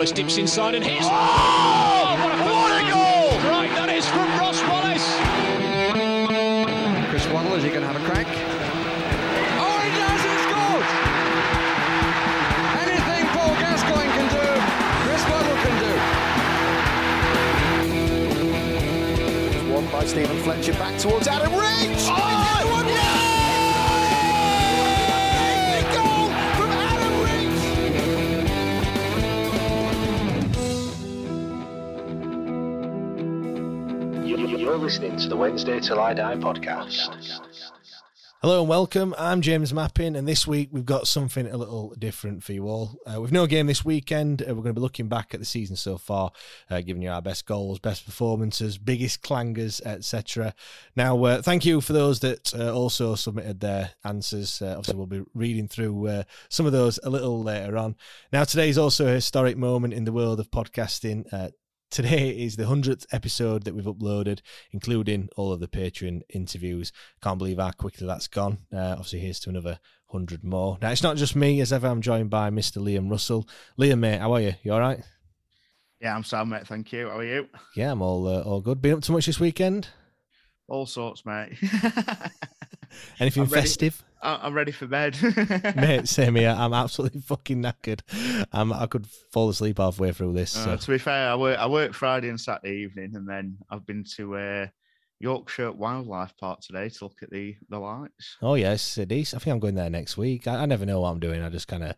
Wallace dips inside and hits. Oh, what a, oh, what a goal! Right, that is from Ross Wallace. Chris Waddle, is he going to have a crack? Oh, he does! He scored! Anything Paul Gascoigne can do, Chris Waddle can do. One by Stephen Fletcher back towards Adam Reach. Oh, You're listening to the Wednesday Till I Die podcast. Hello and welcome. I'm James Mappin, and this week we've got something a little different for you all. Uh, we've no game this weekend. Uh, we're going to be looking back at the season so far, uh, giving you our best goals, best performances, biggest clangers, etc. Now, uh, thank you for those that uh, also submitted their answers. Uh, obviously, we'll be reading through some of those a little later on. Now, today is also a historic moment in the world of podcasting. Today is the 100th episode that we've uploaded, including all of the Patreon interviews. Can't believe how quickly that's gone. Uh, obviously, here's to another 100 more. Now, it's not just me, as ever, I'm joined by Mr. Liam Russell. Liam, mate, how are you? You all right? Yeah, I'm Sam, mate. Thank you. How are you? Yeah, I'm all uh, all good. Been up to much this weekend? All sorts, mate. Anything I'm festive? I- I'm ready for bed. Mate, same here. I'm absolutely fucking knackered. Um, I could fall asleep halfway through this. Uh, So. to be fair, I work I work Friday and Saturday evening, and then I've been to uh, Yorkshire Wildlife Park today to look at the the lights. Oh yes, it is. I think I'm going there next week. I, I never know what I'm doing. I just kind of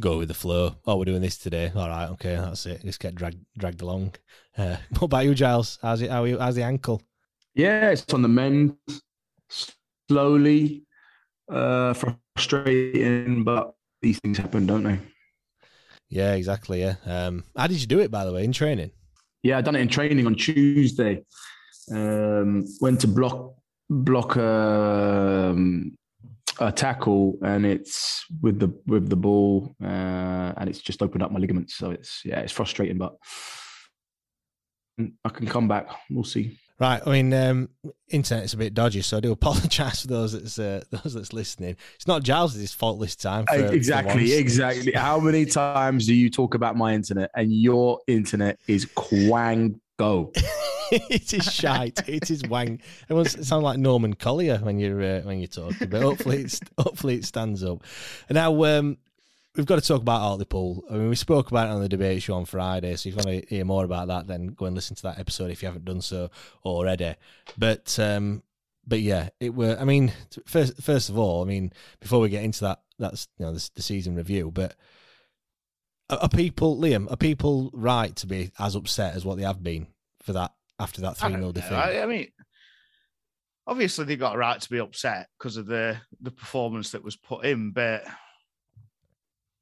go with the flow. Oh, we're doing this today. All right, okay, that's it. Just get dragged dragged along. Uh, what about you, Giles? How's it? How are you? How's the ankle? Yeah, it's on the mend slowly, uh, frustrating, but these things happen, don't they? Yeah, exactly. Yeah. Um, how did you do it, by the way, in training? Yeah, I done it in training on Tuesday. Um, went to block block um, a tackle, and it's with the with the ball, uh, and it's just opened up my ligaments. So it's yeah, it's frustrating, but I can come back. We'll see. Right. I mean, um, internet's a bit dodgy, so I do apologise for those that's uh, those that's listening. It's not Giles' fault this time. For, for exactly, once. exactly. How many times do you talk about my internet and your internet is quang go? it is shite. It is wang. It it sounds like Norman Collier when you're uh, when you're talking, but hopefully it's hopefully it stands up. And now um, we've got to talk about Hartlepool. I mean, we spoke about it on the debate show on Friday, so if you want to hear more about that, then go and listen to that episode if you haven't done so already. But um, but yeah, it were. I mean, first first of all, I mean, before we get into that, that's you know the, the season review, but. Are are people, Liam? Are people right to be as upset as what they have been for that after that three don't 0 defeat? I, I mean, obviously they got a right to be upset because of the the performance that was put in, but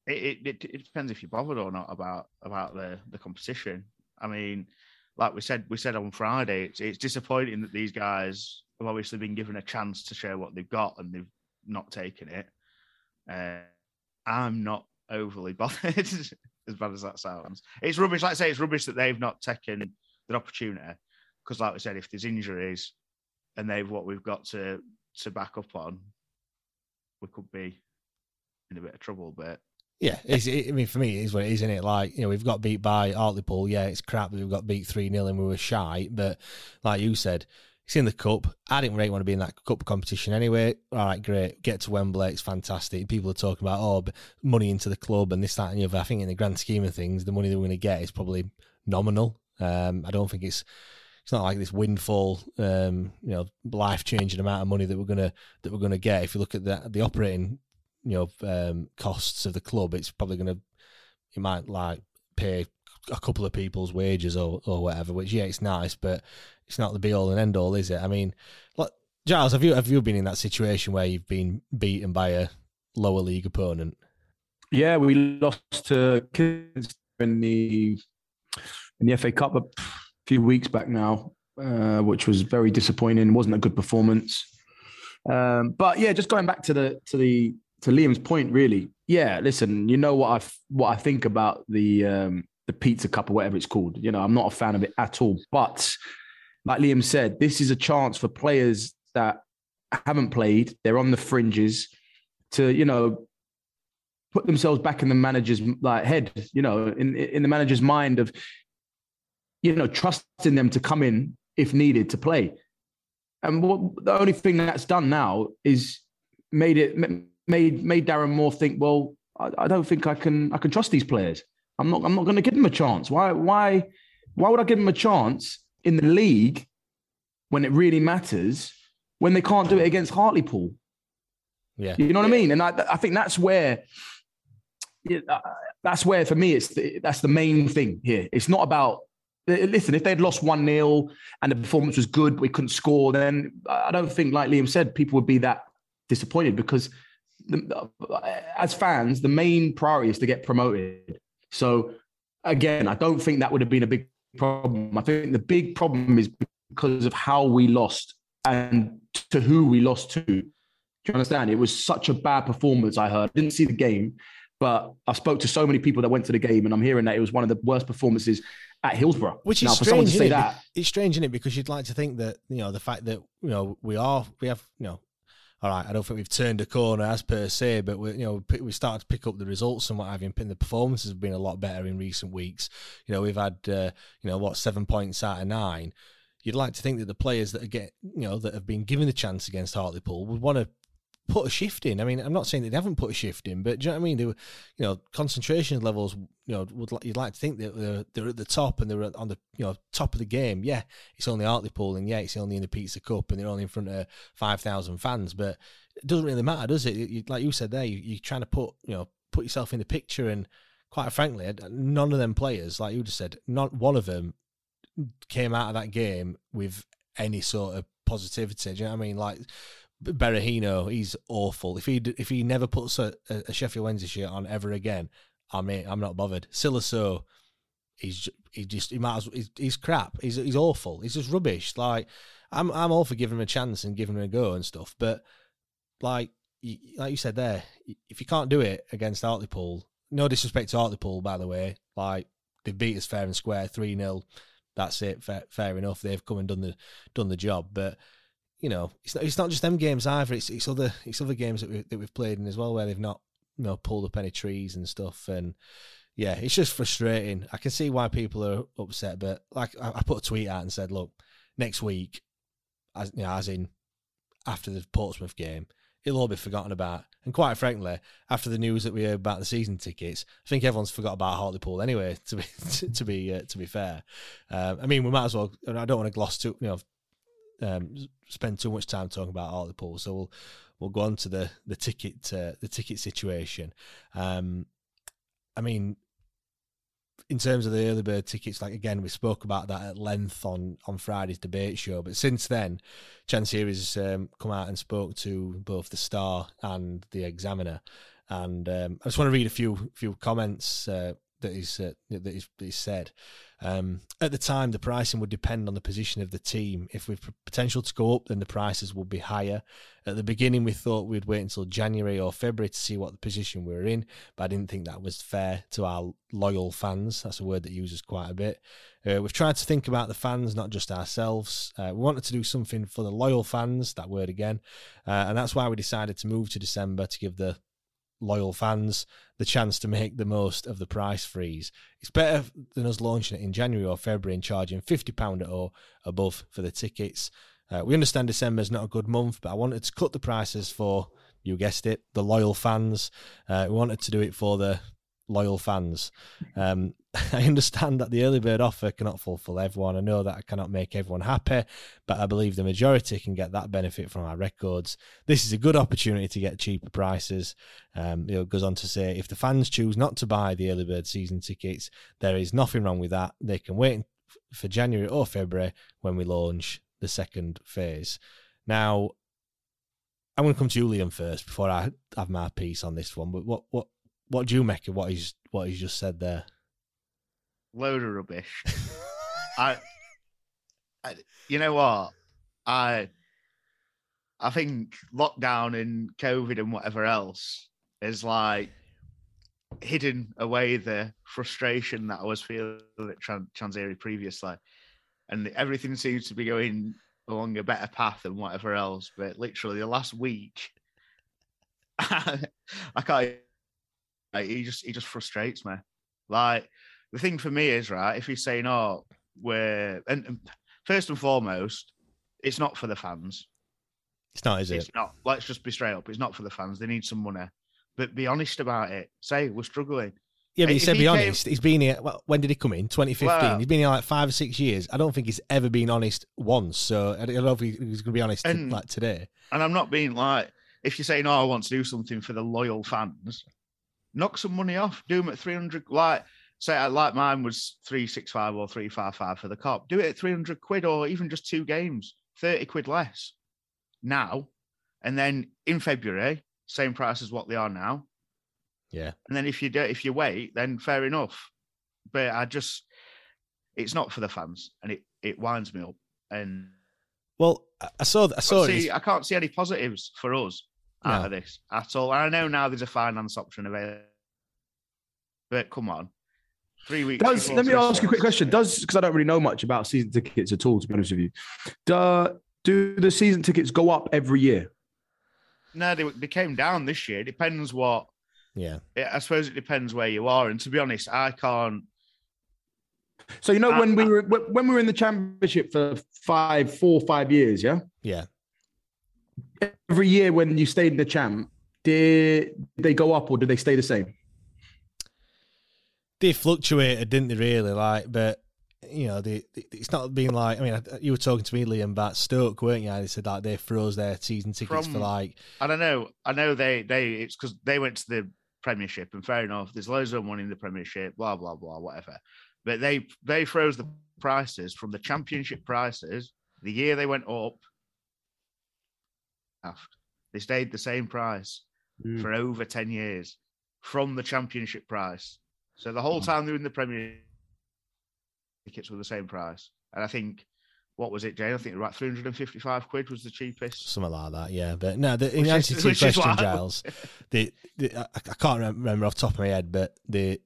it, it, it, depends if you're bothered or not about about the the competition. I mean, like we said, we said on Friday, it's it's disappointing that these guys have obviously been given a chance to show what they've got and they've not taken it. Uh, I'm not overly bothered, as bad as that sounds. It's rubbish. Like I say, it's rubbish that they've not taken the opportunity because, like we said, if there's injuries and they've what we've got to to back up on, we could be in a bit of trouble. But yeah, it, I mean, for me, it is what it is, isn't it? Like, you know, we've got beat by Hartlepool. Yeah, it's crap that we've got beat 3 0 and we were shy. But like you said, it's in the cup. I didn't really want to be in that cup competition anyway. All right, great. Get to Wembley. It's fantastic. People are talking about, oh, money into the club and this, that, and the other. I think in the grand scheme of things, the money that we're going to get is probably nominal. Um, I don't think it's it's not like this windfall, um, you know, life changing amount of money that we're gonna that we're gonna get. If you look at the the operating you know um, costs of the club, it's probably going to you might like pay a couple of people's wages or or whatever. Which yeah, it's nice, but it's not the be all and end all, is it? I mean, like Giles, have you have you been in that situation where you've been beaten by a lower league opponent? Yeah, we lost to Kids in the in the FA Cup a few weeks back now, uh, which was very disappointing. wasn't a good performance. Um, but yeah, just going back to the to the to Liam's point, really, yeah. Listen, you know what I what I think about the um, the Pizza Cup or whatever it's called. You know, I'm not a fan of it at all. But like Liam said, this is a chance for players that haven't played. They're on the fringes to you know put themselves back in the manager's like head. You know, in in the manager's mind of you know trusting them to come in if needed to play. And what the only thing that's done now is made it made made Darren Moore think, well, I, I don't think I can I can trust these players. I'm not I'm not going to give them a chance. Why why why would I give them a chance in the league when it really matters when they can't do it against Hartlepool? Yeah, you know what I mean. And I I think that's where. Uh, that's where for me it's the, that's the main thing here. It's not about listen, if they'd lost 1 0 and the performance was good, we couldn't score, then I don't think, like Liam said, people would be that disappointed because the, as fans, the main priority is to get promoted. So again, I don't think that would have been a big problem. I think the big problem is because of how we lost and to who we lost to. Do you understand? It was such a bad performance. I heard. I didn't see the game, but I spoke to so many people that went to the game, and I'm hearing that it was one of the worst performances at Hillsborough. Which is now, strange, for to say that, it's strange, isn't it? Because you'd like to think that you know the fact that you know we are we have you know all right, I don't think we've turned a corner as per se, but we, you know, we started to pick up the results and what have you. And the performances have been a lot better in recent weeks. You know, we've had, uh, you know, what seven points out of nine. You'd like to think that the players that get, you know, that have been given the chance against Hartlepool would want to put a shift in. I mean, I'm not saying they haven't put a shift in, but do you know what I mean? They were, you know, concentration levels. You know, would you'd like to think that they're, they're at the top and they're on the you know top of the game. Yeah, it's only Hartlepool and yeah, it's only in the Pizza Cup and they're only in front of five thousand fans, but it doesn't really matter, does it? You, like you said there, you, are trying to put you know put yourself in the picture, and quite frankly, none of them players, like you just said, not one of them came out of that game with any sort of positivity. Do you know what I mean? Like Berahino, he's awful. If he if he never puts a, a Sheffield Wednesday shirt on ever again, I mean, I'm not bothered. Silaso, he's he just he might as well, he's, he's crap. He's he's awful. He's just rubbish. Like I'm I'm all for giving him a chance and giving him a go and stuff, but like like you said there, if you can't do it against Hartlepool, no disrespect to Hartlepool, by the way, like they beat us fair and square, three 0 That's it. Fair, fair enough. They've come and done the done the job, but you know, it's not, it's not just them games either. It's it's other it's other games that we that we've played in as well where they've not you know pulled up any trees and stuff. And yeah, it's just frustrating. I can see why people are upset, but like I, I put a tweet out and said, look, next week, as you know, as in after the Portsmouth game, it'll all be forgotten about. And quite frankly, after the news that we heard about the season tickets, I think everyone's forgot about Hartlepool anyway. To be to be uh, to be fair, um, I mean we might as well. I don't want to gloss too you know um, spend too much time talking about Hartlepool, so we'll we'll go on to the the ticket uh, the ticket situation. Um, I mean, in terms of the early bird tickets, like again, we spoke about that at length on on Friday's debate show. But since then, Chansiri has um, come out and spoke to both the Star and the Examiner, and um, I just want to read a few few comments uh, that he's uh, that he's, that he's said. Um, at the time, the pricing would depend on the position of the team. If we've potential to go up, then the prices would be higher. At the beginning, we thought we'd wait until January or February to see what the position we were in, but I didn't think that was fair to our loyal fans. That's a word that uses quite a bit. Uh, we've tried to think about the fans, not just ourselves. Uh, we wanted to do something for the loyal fans, that word again, uh, and that's why we decided to move to December to give the loyal fans the chance to make the most of the price freeze. It's better than us launching it in January or February and charging £50 or above for the tickets. Uh, we understand December is not a good month, but I wanted to cut the prices for, you guessed it, the loyal fans. Uh, we wanted to do it for the loyal fans. Um, I understand that the early bird offer cannot fulfill everyone. I know that I cannot make everyone happy, but I believe the majority can get that benefit from our records. This is a good opportunity to get cheaper prices. Um, it goes on to say if the fans choose not to buy the early bird season tickets, there is nothing wrong with that. They can wait for January or February when we launch the second phase. Now, I'm going to come to you, Liam, first before I have my piece on this one. But what what what do you make of what he's what he's just said there? Load of rubbish. I, I, you know what, I, I think lockdown and COVID and whatever else is like hidden away the frustration that I was feeling at Tran- Chansiri previously, and everything seems to be going along a better path than whatever else. But literally, the last week, I can't like, he just he just frustrates me. Like the thing for me is right if he's saying, "Oh, we're," and, and first and foremost, it's not for the fans. It's not, is it? It's not. Let's just be straight up. It's not for the fans. They need some money, but be honest about it. Say we're struggling. Yeah, but he said, he be came... honest. He's been here. Well, when did he come in? 2015. Well, he's been here like five or six years. I don't think he's ever been honest once. So I don't know if he's going to be honest and, like today. And I'm not being like, if you're saying, "Oh, I want to do something for the loyal fans," knock some money off. Do them at 300. Like, say, like mine was 365 or 355 for the cop. Do it at 300 quid or even just two games, 30 quid less now. And then in February, same price as what they are now. Yeah. And then if you do, if you wait, then fair enough. But I just, it's not for the fans, and it it winds me up. And well, I saw, I saw. See, I can't see any positives for us out no. of this at all. And I know now there's a finance option available, but come on, three weeks. Does let me ask you a quick question? Does because I don't really know much about season tickets at all, to be honest with you. Do, do the season tickets go up every year? No, they, they came down this year. It depends what. Yeah, I suppose it depends where you are. And to be honest, I can't. So you know I, when we were when we were in the championship for five, four, five years, yeah, yeah every year when you stayed in the champ, did they go up or did they stay the same? They fluctuated, didn't they? Really, like, but you know, they, they, it's not being like. I mean, you were talking to me, Liam, about Stoke, weren't you? They said like they froze their season tickets From, for like. I don't know. I know they they it's because they went to the Premiership, and fair enough. There's loads of money in the Premiership, blah blah blah, whatever. But they they froze the prices from the Championship prices the year they went up they stayed the same price mm. for over 10 years from the championship price. So the whole time they were in the Premier the tickets were the same price. And I think what was it, Jane? I think about 355 quid was the cheapest. Something like that, yeah. But no, the, in answer to your question, Giles, the, the, I, I, can't remember off the top of my head, but they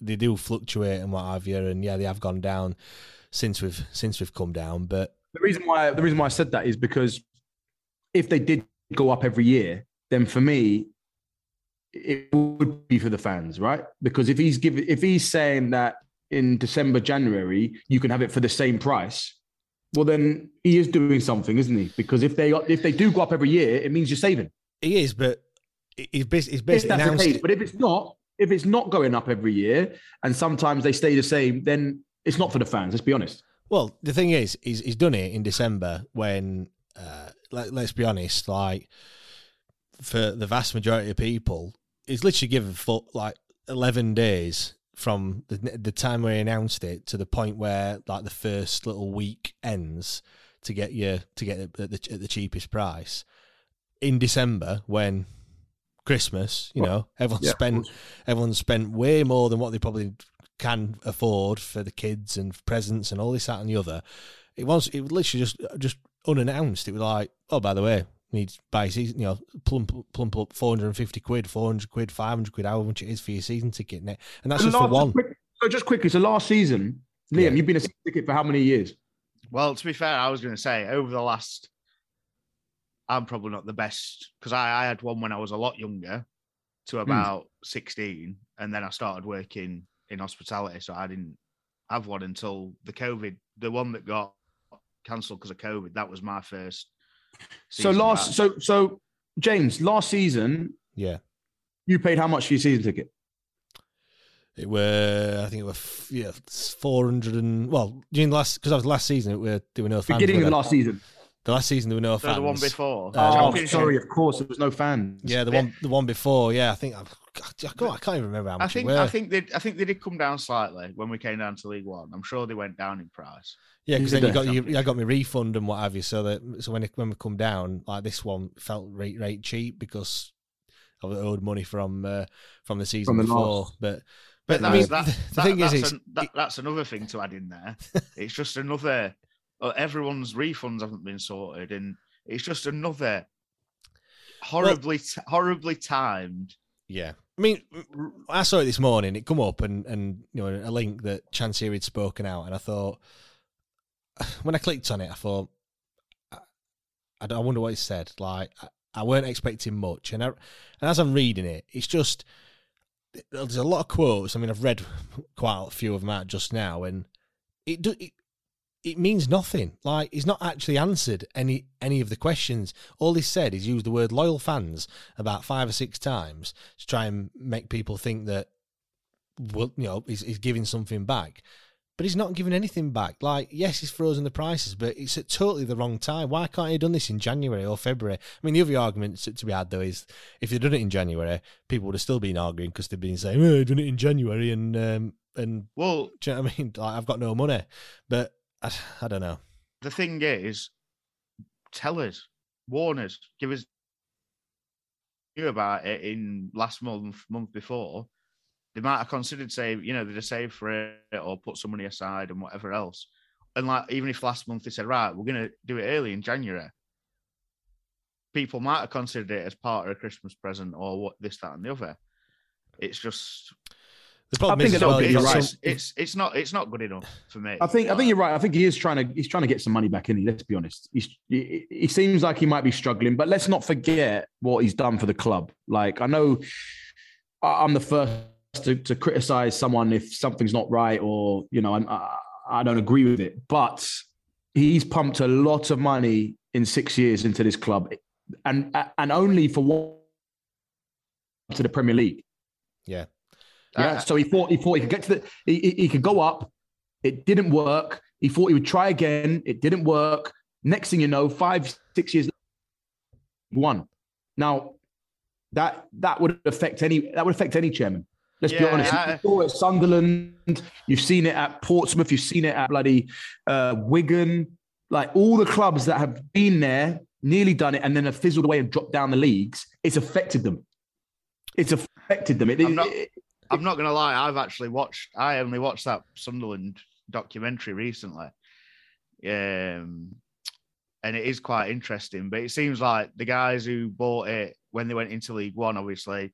they do fluctuate and what have you. And yeah, they have gone down since we've since we've come down. But the reason why the reason why I said that is because if they did go up every year, then for me, it would be for the fans, right? Because if he's giving, if he's saying that in December, January, you can have it for the same price, well, then he is doing something, isn't he? Because if they if they do go up every year, it means you're saving. He is, but he's basically, he's basically announced case, But if it's not, if it's not going up every year, and sometimes they stay the same, then it's not for the fans. Let's be honest. Well, the thing is, he's, he's done it in December when uh, let, let's be honest, like for the vast majority of people, it's literally given for like eleven days from the the time we announced it to the point where like the first little week ends to get you to get it at the, at the cheapest price in December when Christmas, you know, everyone yeah, spent everyone spent way more than what they probably can afford for the kids and presents and all this that and the other. It was it was literally just just unannounced. It was like, oh, by the way, need to buy season, you know, plump plump up four hundred and fifty quid, four hundred quid, five hundred quid, however much it is for your season ticket, and that's just for one. So just quickly, so last season, Liam, yeah. you've been a season ticket for how many years? Well, to be fair, I was going to say over the last, I'm probably not the best because I, I had one when I was a lot younger, to hmm. about mm. sixteen, and then I started working in hospitality, so I didn't have one until the COVID, the one that got cancelled because of COVID. That was my first. So last, so so James, last season, yeah, you paid how much for your season ticket? It were, I think it was, yeah, four hundred and well, during the last because I was last season, it were there were no fans. Beginning of the last season. The last season there were no so fans. The one before. Uh, oh, sorry, of course there was no fans. Yeah, the one the one before. Yeah, I think I, I, can't, I can't even remember how much. I think I think they I think they did come down slightly when we came down to League One. I'm sure they went down in price. Yeah, because then you got you, I got my refund and what have you. So that so when it, when we come down, like this one felt rate rate cheap because I owed money from uh, from the season from the before. Last. But but, I mean, that, the, that, thing that's is, an, that, that's another thing to add in there. it's just another. Uh, everyone's refunds haven't been sorted, and it's just another horribly, well, horribly timed. Yeah, I mean, I saw it this morning. It come up and and you know a link that Chansiri had spoken out, and I thought when I clicked on it, I thought I, I wonder what it said. Like I, I weren't expecting much, and I, and as I'm reading it, it's just there's a lot of quotes. I mean, I've read quite a few of them out just now, and it do, it, it means nothing. Like he's not actually answered any any of the questions. All he said is used the word loyal fans about five or six times to try and make people think that well, you know, he's, he's giving something back but he's not giving anything back. Like, yes, he's frozen the prices, but it's at totally the wrong time. Why can't he have done this in January or February? I mean, the other argument to be had though is if they'd done it in January, people would have still been arguing because they've been saying, "Oh, he'd done it in January," and um, and well, do you know what I mean? Like, I've got no money, but I, I don't know. The thing is, tell us, warn us, give us knew about it in last month, month before they might have considered save, you know, they'd have saved for it or put some money aside and whatever else. And like, even if last month they said, right, we're going to do it early in January, people might have considered it as part of a Christmas present or what this, that, and the other. It's just. The problem I is, well, it's, right. it's, it's, it's not it's not good enough for me. I think I think you're right. I think he is trying to he's trying to get some money back in. Let's be honest. He's, he, he seems like he might be struggling, but let's not forget what he's done for the club. Like I know I'm the first to, to criticize someone if something's not right or you know I, I don't agree with it but he's pumped a lot of money in six years into this club and and only for one to the Premier League yeah yeah uh, so he thought he thought he could get to the he, he could go up it didn't work he thought he would try again it didn't work next thing you know five six years one now that that would affect any that would affect any chairman Let's yeah, be honest. You saw it at Sunderland. You've seen it at Portsmouth. You've seen it at bloody uh, Wigan. Like all the clubs that have been there, nearly done it, and then have fizzled away and dropped down the leagues. It's affected them. It's affected them. It, not, it, I'm not going to lie. I've actually watched. I only watched that Sunderland documentary recently, um, and it is quite interesting. But it seems like the guys who bought it when they went into League One, obviously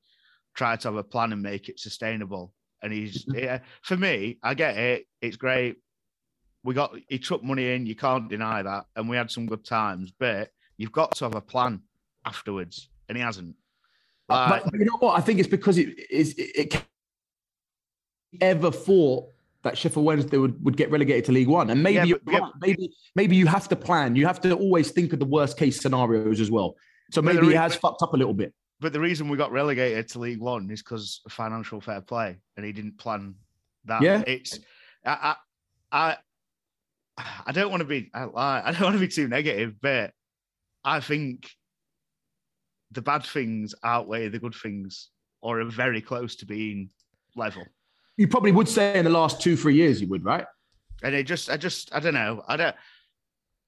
tried to have a plan and make it sustainable. And he's yeah, for me, I get it. It's great. We got he took money in, you can't deny that, and we had some good times. But you've got to have a plan afterwards, and he hasn't. Like, but you know what? I think it's because it is it, it ever thought that Sheffield Wednesday would, would get relegated to League One. And maybe yeah, but, yeah. maybe maybe you have to plan. You have to always think of the worst case scenarios as well. So maybe he has fucked up a little bit. But the reason we got relegated to League One is because of financial fair play, and he didn't plan that. Yeah, it's I I I, don't want to be I, I don't want to be too negative, but I think the bad things outweigh the good things, or are very close to being level. You probably would say in the last two three years you would, right? And it just I just I don't know I don't.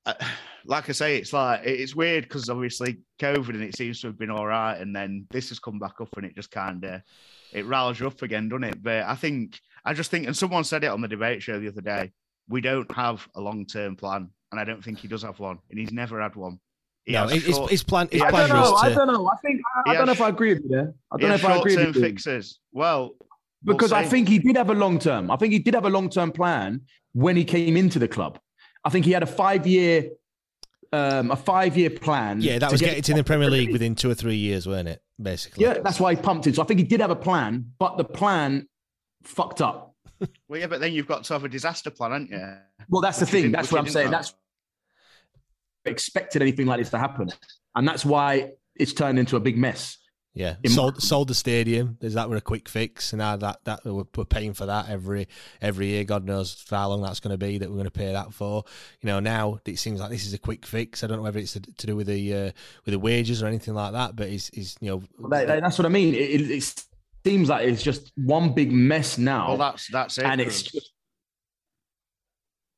Uh, I, like I say, it's like it's weird because obviously COVID and it seems to have been all right, and then this has come back up and it just kind of it riles you up again, doesn't it? But I think I just think, and someone said it on the debate show the other day. We don't have a long term plan, and I don't think he does have one, and he's never had one. He no, has his, short- his plan. His he has plan I don't know. was I don't know. I think I, I don't know if I agree with you there. I don't know if I agree short-term with you. fixes. Well, we'll because I think he did have a long term. I think he did have a long term plan when he came into the club. I think he had a five year, um, a five year plan. Yeah, that to was get getting to the Premier League within two or three years, weren't it? Basically. Yeah, that's why he pumped it. So I think he did have a plan, but the plan fucked up. Well, yeah, but then you've got to have a disaster plan, haven't you? Well, that's the Which he thing. That's what I'm saying. have. That's expected anything like this to happen, and that's why it's turned into a big mess. Yeah, In- sold sold the stadium. There's that were a quick fix, and now that that we're we're paying for that every every year. God knows how long that's going to be that we're going to pay that for. You know, now it seems like this is a quick fix. I don't know whether it's to, to do with the uh, with the wages or anything like that, but it's, it's you know That- that- that's what I mean. It, it, it seems like it's just one big mess now. Well, that's that's it. and it's just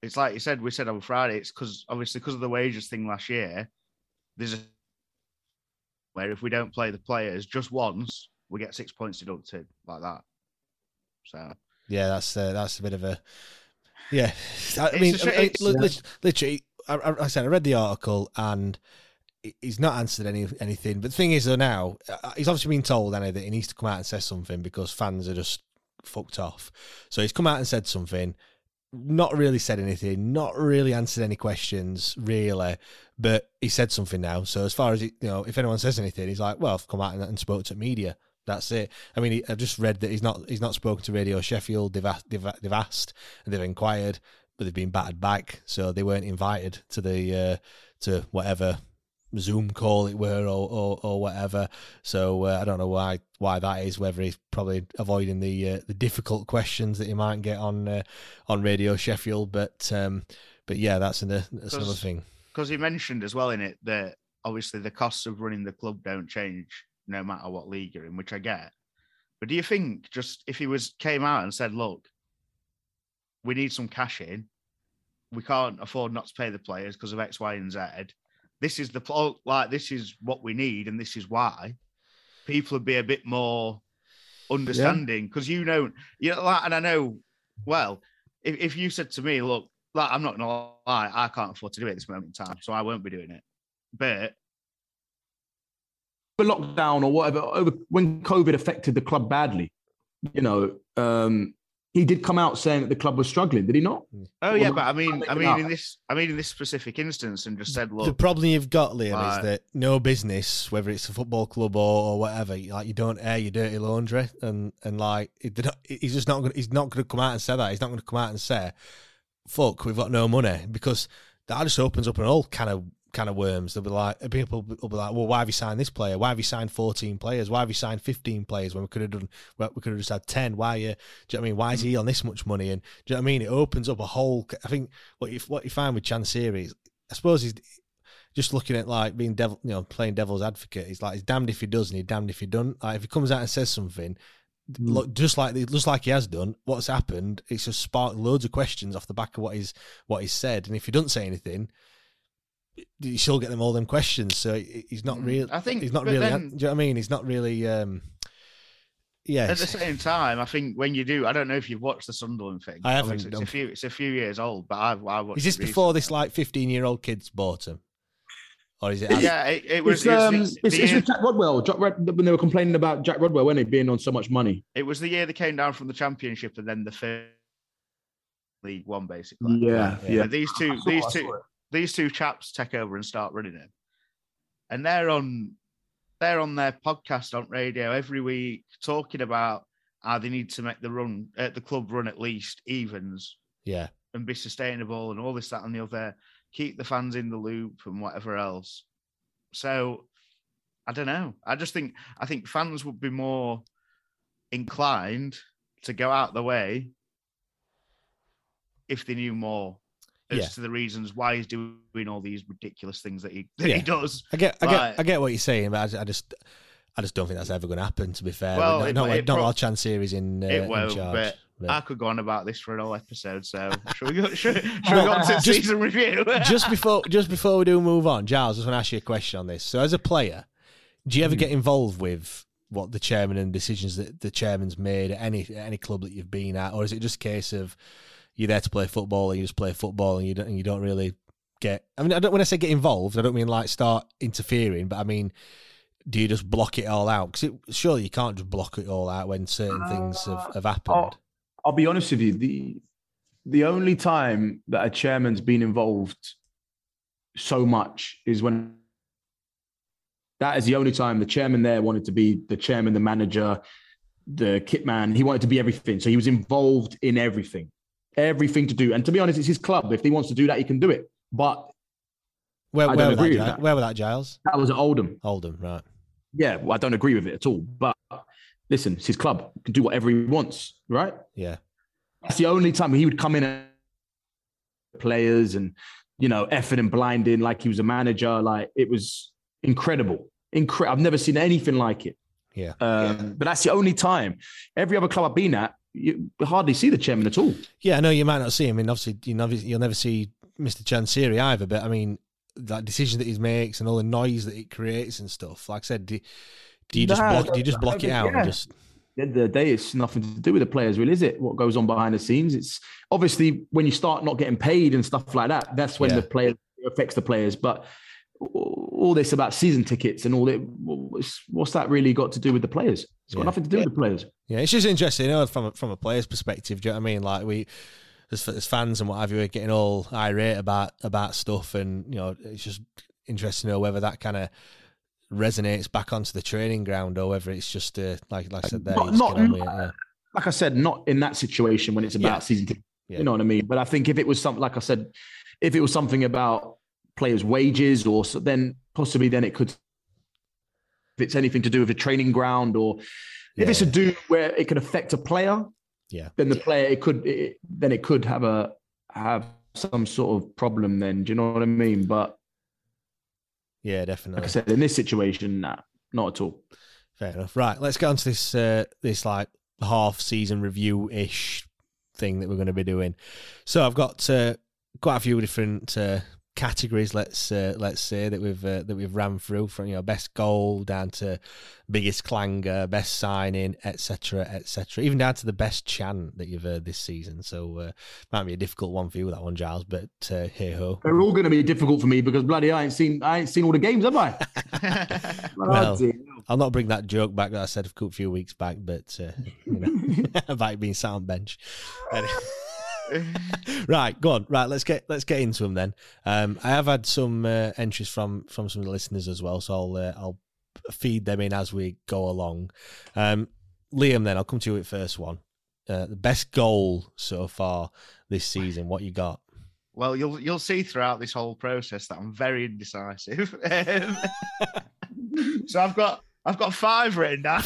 it's like you said. We said on Friday. It's because obviously because of the wages thing last year. There's a where if we don't play the players just once, we get six points deducted like that. So yeah, that's uh, that's a bit of a yeah. I It's mean, a shame- I- I- it's- literally, I, I, said I read the article and he's not answered any anything. But the thing is, though, now uh, he's obviously been told anyway that he needs to come out and say something because fans are just fucked off. So he's come out and said something. Not really said anything. Not really answered any questions, really. But he said something now. So as far as he, you know, if anyone says anything, he's like, "Well, I've come out and, and spoke to media." That's it. I mean, he, I've just read that he's not he's not spoken to Radio Sheffield. They've asked, they've, they've asked and they've inquired, but they've been battered back, so they weren't invited to the uh, to whatever Zoom call it were or or, or whatever. So uh, I don't know why why that is. Whether he's probably avoiding the uh, the difficult questions that he might get on uh, on Radio Sheffield, but um, but yeah, that's another that's another thing. Because he mentioned as well in it that obviously the costs of running the club don't change no matter what league you're in, which I get. But do you think just if he was came out and said, "Look, we need some cash in, we can't afford not to pay the players because of X, Y, and Z. This is the like this is what we need, and this is why." People would be a bit more understanding because you know, you know, like, and I know well. If, if you said to me, "Look, like I'm not gonna lie, I can't afford to do it at this moment in time, so I won't be doing it." But over lockdown or whatever, over when COVID affected the club badly, you know, um, he did come out saying that the club was struggling, did he not? oh Well, yeah, but I mean, I mean, up. in this, I mean, in this specific instance, and just said, look, The problem you've got, Liam, Right. is that no business, whether it's a football club or, or whatever, like you don't air your dirty laundry, and and like it, they're not- he's just not gonna, He's not going to come out and say that. He's not going to come out and say, "Fuck, we've got no money," because that just opens up an old kind of kind of worms. They'll be like, people will be like, "Well, why have you signed this player? Why have you signed fourteen players? Why have you signed fifteen players when we could have done? well, We could have just had ten. Why? You, do you know what I mean? Why is he mm. on this much money? And do you know what I mean? It opens up a whole. I think what you what you find with Chansiri is, I suppose he's just looking at like being devil, you know, playing devil's advocate. He's like he's damned if he does and he's damned if he doesn't. Like if he comes out and says something, look just like just like he has done, what's happened? It's just sparked loads of questions off the back of what he's what he's said. And if he doesn't say anything, you still get them all them questions. So he's not really. I think- he's not really. then- do you know what I mean? He's not really. um Yeah, At the same time, I think when you do, I don't know if you've watched the Sunderland thing. I haven't, Obviously, It's a few. It's a few years old, but I've. I watched is this before this like fifteen year old kids bought him, or is it? Yeah, it, it was. It's, it was um, the- it's, the it's year- with Jack Rodwell. Jack Rod, when they were complaining about Jack Rodwell, when he being on so much money. It was the year they came down from the championship and then the first League One, basically. Yeah, yeah. But these two, saw- these I two, it. these two chaps take over and start running it, and they're on, they're on their podcast on radio every week talking about how they need to make the run at the club run at least evens Yeah, and be sustainable and all this, that, and the other. Keep the fans in the loop and whatever else. So, I don't know. I just think I think fans would be more inclined to go out the way if they knew more as Yeah. to the reasons why he's doing all these ridiculous things that he that Yeah. he does. I get, I Like- get, I get what you're saying, but I, I just, I just don't think that's ever going to happen. To be fair, Well, not, it- not, it not prob- while Chansiri's in, uh, it won't, charge. but but- I could go on about this for an whole episode. So should we go? Should, should we go on to Just- season review? just before, just before we do move on, Giles, I just want to ask you a question on this. So, as a player, do you ever hmm. get involved with what the chairman and decisions that the chairman's made at any at any club that you've been at, or is it just a case of you're there to play football and you just play football and you don't and you don't really get? I mean, I don't when I say get involved, I don't mean like start interfering, but I mean. Do you just block it all out? Because surely you can't just block it all out when certain things have, have happened. Oh, I'll, be honest with you. The the only time that a chairman's been involved so much is when that is the only time the chairman there wanted to be the chairman, the manager, the kit man. He wanted to be everything. So he was involved in everything, everything to do. And to be honest, it's his club. If he wants to do that, he can do it. But where, where, were that, that. where were that, Giles? That was at Oldham. Oldham, right. Yeah, well, I don't agree with it at all. But listen, it's his club. He can do whatever he wants, right? Yeah. That's the only time he would come in and players and you know effing and blinding like he was a manager. Like it was incredible. Incredible. I've never seen anything like it. Yeah. Um, But that's the only time. Every other club I've been at, you hardly see the chairman at all. Yeah, I know you might not see him. I mean, obviously, you know, you'll never see Mr. Chansiri either. But I mean, that decision that he makes and all the noise that it creates and stuff. Like I said, do, you just Nah, block? Do you just block it out yeah. and just? At the end of the day, it's nothing to do with the players, really, is it? What goes on behind the scenes? It's obviously when you start not getting paid and stuff like that, that's when Yeah. the player affects the players. But all this about season tickets and all it, what's, that really got to do with the players? It's got Yeah. nothing to do with the players. Yeah, it's just interesting, you know, from a, from a player's perspective. Do you know what I mean? Like we, as, as fans and what have you, we're getting all irate about about stuff, and you know, it's just interesting to know whether that kind of resonates back onto the training ground or whether it's just uh, like like I said there. Not- not- with it, yeah. Like I said, not in that situation when it's about Yeah. season tickets. Yeah. You know what I mean? But I think if it was something, like I said, if it was something about players' wages or so, then possibly then it could, if it's anything to do with a training ground or if it's a do where it could affect a player, Yeah. then the player it could it, then it could have a have some sort of problem. Then do you know what I mean? But Yeah, definitely. like I said, in this situation, nah, not at all. Fair enough. Right, let's get on to this uh, this like half season review ish thing that we're going to be doing. So I've got uh, quite a few different uh, categories. Let's uh, let's say that we've uh, that we've ran through from you know best goal down to biggest clanger, best signing, etc. etc. Even down to the best chant that you've heard this season. So uh, might be a difficult one for you that one, Giles. But uh, hey ho. They're all going to be difficult for me because bloody I ain't seen I ain't seen all the games, have I? Well, I'll not bring that joke back that I said a few weeks back, but uh, you know, about being sat on bench. Right, go on. Right, let's get let's get into them then. Um, I have had some uh, entries from from some of the listeners as well, so I'll uh, I'll feed them in as we go along. Um, Liam, then I'll come to you with first one. Uh, the best goal so far this season. What you got? Well, you'll you'll see throughout this whole process that I'm very indecisive. Um, so I've got I've got five written down.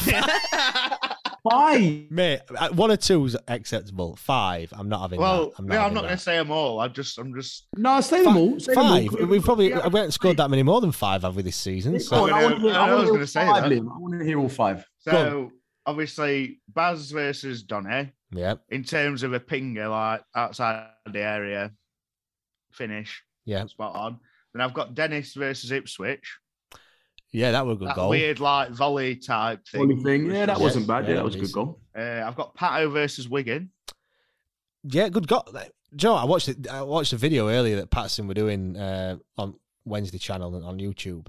Five, mate. uh, One or two is acceptable. Five, I'm not having. well, that. I'm no, I'm not going to say them all. I'm just I'm just No, say them all. Say them all. Five. We've probably we haven't scored that many more than five, have we, this season? Go So on, I want to hear, I I was gonna say five, that. Liam. I want to hear all five. so obviously Baz versus Donny yeah, in terms of a pinger like outside the area finish. yeah, Spot on. Then I've got Dennis versus Ipswich. Yeah. That was a good That goal. weird like volley type thing. Only thing. Yeah, that Yeah, wasn't bad. yeah, Yeah, that that was a good goal. Uh, I've got Pato versus Wigan. Yeah, good goal. Joe, I watched it. I watched a video earlier that Paterson were doing uh, on Wednesday channel and on YouTube,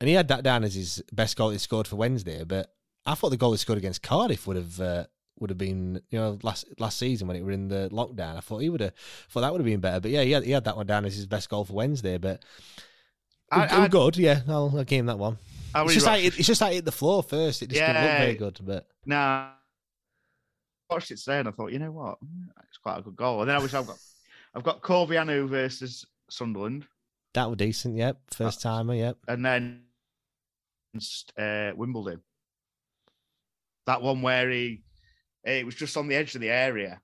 and he had that down as his best goal he scored for Wednesday. But I thought the goal he scored against Cardiff would have uh, would have been you know last last season when it were in the lockdown. I thought he would have thought that would have been better. But yeah, he had, he had that one down as his best goal for Wednesday. But I- it, it was I- good. Yeah, I'll, I'll give him that one. I It's just like it, it's just like it hit the floor first. It just didn't look Yeah. very good. But Nah, I watched it today and I thought, you know what, it's quite a good goal. And then obviously I've got I've got Corbeanu versus Sunderland, that was decent. Yep, first timer. Yep. and then uh, Wimbledon. That one where he it was just on the edge of the area.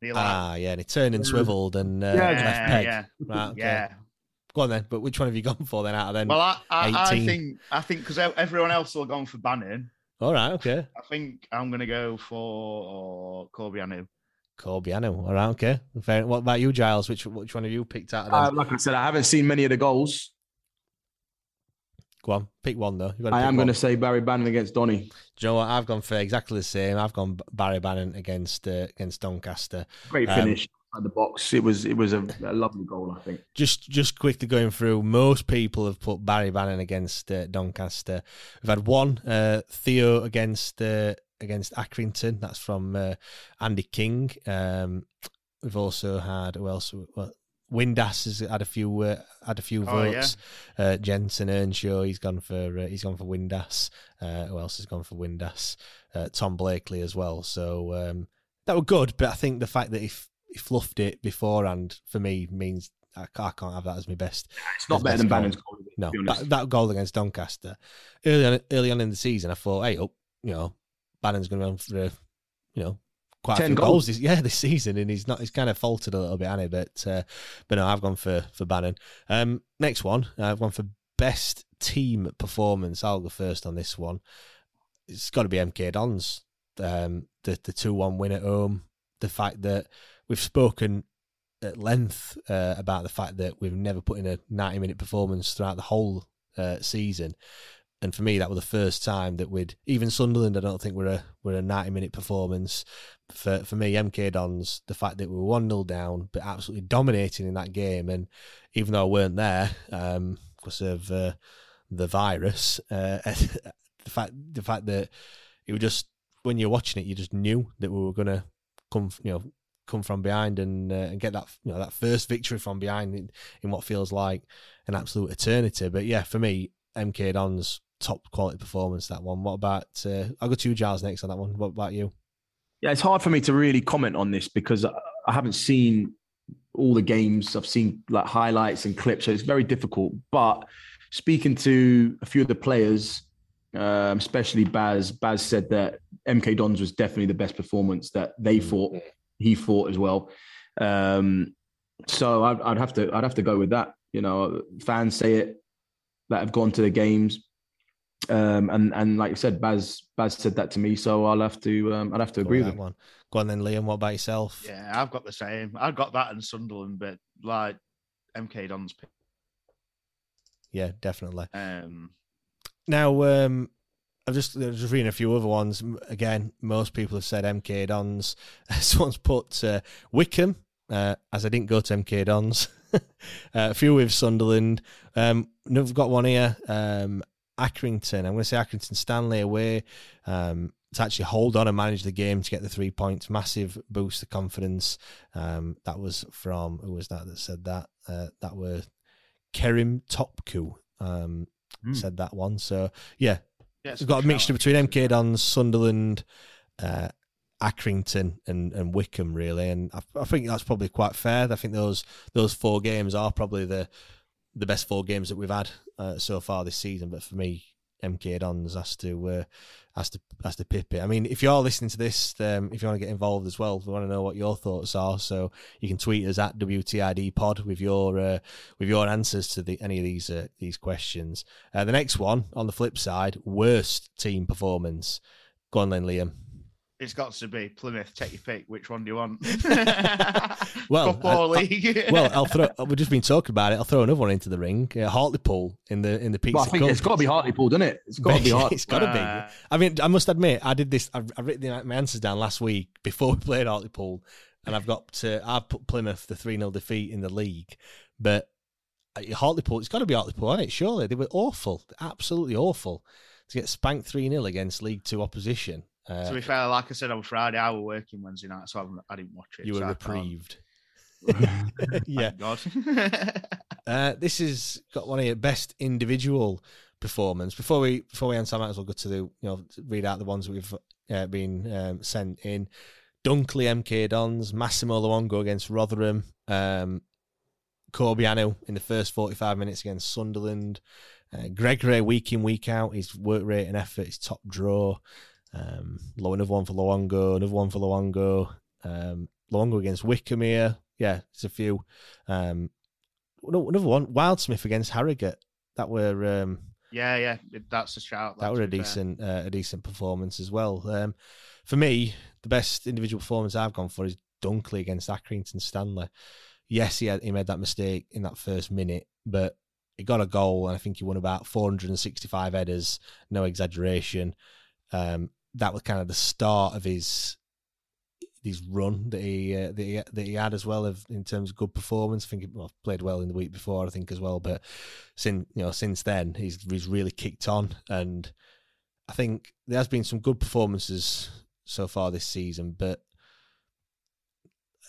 He like- Ah, yeah, and he turned and swiveled and uh, yeah, left peg. yeah, Right, okay. yeah. Go on then. But which one have you gone for then? Out of then, Well, I, I, I think I think because everyone else will have gone for Bannan. all right, okay. I think I'm going to go for Corbeanu. Corbeanu. All right, okay. Fair. What about you, Giles? Which which one have you picked out of them? Uh, like I said, I haven't seen many of the goals. Go on, pick one though. I am going to say Barry Bannan against Donny. Do you know what? I've gone for exactly the same. I've gone Barry Bannan against uh, against Doncaster. Great um, finish um, at the box. It was it was a, a, lovely goal. I think. Just just quickly going through, most people have put Barry Bannan against uh, Doncaster. We've had one uh, Theo against uh, against Accrington. That's from uh, Andy King. Um, we've also had who else? Well, Windass has had a few uh, had a few oh, votes. Yeah. Uh, Jensen Earnshaw, he's gone for uh, he's gone for Windass. Uh, who else has gone for Windass? Uh, Tom Blakely as well. So um, that were good, but I think the fact that he, f- he fluffed it beforehand for me means I, I can't have that as my best. It's not better than Bannan's goal. No, that, that, goal against Doncaster early on, early on in the season, I thought, hey, oh, you know, Bannan's going to run for a, you know quite Ten a few goals. goals this, yeah, this season, and he's not. He's kind of faltered a little bit, hasn't? But uh, but no, I've gone for for Bannan. Um, next one, I've gone for best team performance. I'll go first on this one. It's got to be MK Dons. Um, the the two one win at home. The fact that we've spoken at length uh, about the fact that we've never put in a ninety minute performance throughout the whole uh, season, and for me, that was the first time that we'd even Sunderland. I don't think we're a we're a ninety minute performance. For for me, MK Dons, the fact that we were one 0 down, but absolutely dominating in that game, and even though I weren't there um, because of uh, the virus, uh, the fact the fact that it was just when you're watching it, you just knew that we were going to come, you know, come from behind and uh, and get that you know that first victory from behind in, in what feels like an absolute eternity. But yeah, for me, MK Dons top quality performance. That one. What about? Uh, I'll go two Giles, next on that one. What about you? Yeah, it's hard for me to really comment on this because I haven't seen all the games. I've seen like highlights and clips, so it's very difficult. But speaking to a few of the players, um, especially Baz, Baz said that MK Dons was definitely the best performance that they mm. fought. He fought as well. Um, so I'd, I'd have to I'd have to go with that. You know, fans say it that have gone to the games. Um, and and like you said, Baz Baz said that to me, so I'll have to um, I'll have to agree with that one. Go on then, Liam. What about yourself? Yeah, I've got the same. I've got that in Sunderland, but like MK Don's. Yeah, definitely. Um, now, um, I've just just reading a few other ones. Again, most people have said MK Dons. Someone's put uh, Wycombe, uh, as I didn't go to MK Dons. uh, a few with Sunderland. Um, we've got one here. Um, Accrington. I'm going to say Accrington Stanley away um, to actually hold on and manage the game to get the three points. Massive boost of confidence. Um, that was from who was that that said that? Uh, that were Kerim Topku um, mm. said that one. So yeah, we've got a mixture between MK Dons, Sunderland. Uh, Accrington and, and Wycombe really, and I, I, think that's probably quite fair. I think those those four games are probably the the best four games that we've had uh, so far this season. But for me, MK Dons has to uh, has to has to pip it. I mean, if you're listening to this, um, if you want to get involved as well, we want to know what your thoughts are. So you can tweet us at WTID Pod with your uh, with your answers to the, any of these uh, these questions. Uh, the next one on the flip side, worst team performance. Go on, then, Liam. It's got to be Plymouth. Take your pick. Which one do you want? well, Football I, league. well, I'll throw. We've just been talking about it. I'll throw another one into the ring. Uh, Hartlepool in the in the pizza. Well, I think Cup. it's got to be Hartlepool, doesn't it? It's got to be Hartlepool. it's got to uh, be. I mean, I must admit, I did this. I've, I've written my answers down last week before we played Hartlepool, and I've got to. I've put Plymouth the three 0 defeat in the league, but uh, Hartlepool. It's got to be Hartlepool, hasn't it? Surely they were awful, absolutely awful to get spanked three 0 against League Two opposition. Uh, to be fair, like I said on Friday, I was working Wednesday night, so I, I didn't watch it. You were so reprieved. yeah. God. uh, this has got one of your best individual performance. Before we before we answer, I might as well go to the you know read out the ones that we've uh, been um, sent in. Dunkley MK Dons, Massimo Luongo against Rotherham, um, Corbeanu in the first 45 minutes against Sunderland, uh, Gregory week in, week out, his work rate and effort, his top draw. Um, another one for Luongo, another one for Luongo. Um, Luongo against here. Yeah, it's a few. Um, another one, Wildsmith against Harrogate. That were um, yeah, yeah, that's a shout. That were a decent uh, a decent performance as well. Um, for me, the best individual performance I've gone for is Dunkley against Accrington Stanley. Yes, he had, he made that mistake in that first minute, but he got a goal, and I think he won about 465 headers. No exaggeration. Um, that was kind of the start of his his run that he uh, that he that he had as well of in terms of good performance. I think he well, played well in the week before, I think as well. But since you know since then, he's he's really kicked on, and I think there has been some good performances so far this season. But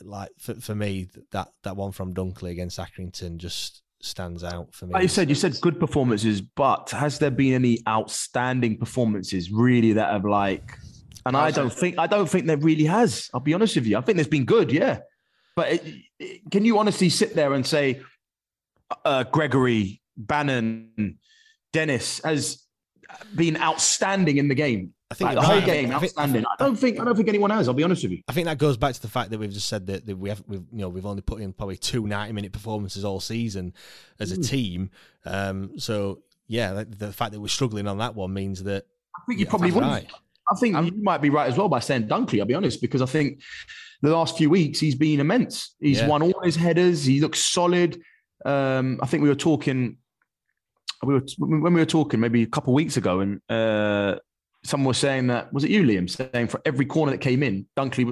like for for me, that that one from Dunkley against Accrington just stands out for me. Like you said, you said good performances, but has there been any outstanding performances really that have like? And I don't think I don't think there really has. I'll be honest with you. I think there's been good, yeah. But it, it, can you honestly sit there and say uh, Gregory, Bannan, Dennis has been outstanding in the game? I think like, the whole I game I think- outstanding. I don't think I don't think anyone has. I'll be honest with you. I think that goes back to the fact that we've just said that, that we have we've you know we've only put in probably two 90 minute performances all season as a Mm. team. Um, so yeah, the, the fact that we're struggling on that one means that I think you Yeah, probably would. right. I think you might be right as well by saying Dunkley. I'll be honest because I think the last few weeks he's been immense. He's Yeah. won all his headers. He looks solid. Um, I think we were talking. We were when we were talking maybe a couple of weeks ago, and uh, someone was saying that was it you, Liam, saying for every corner that came in, Dunkley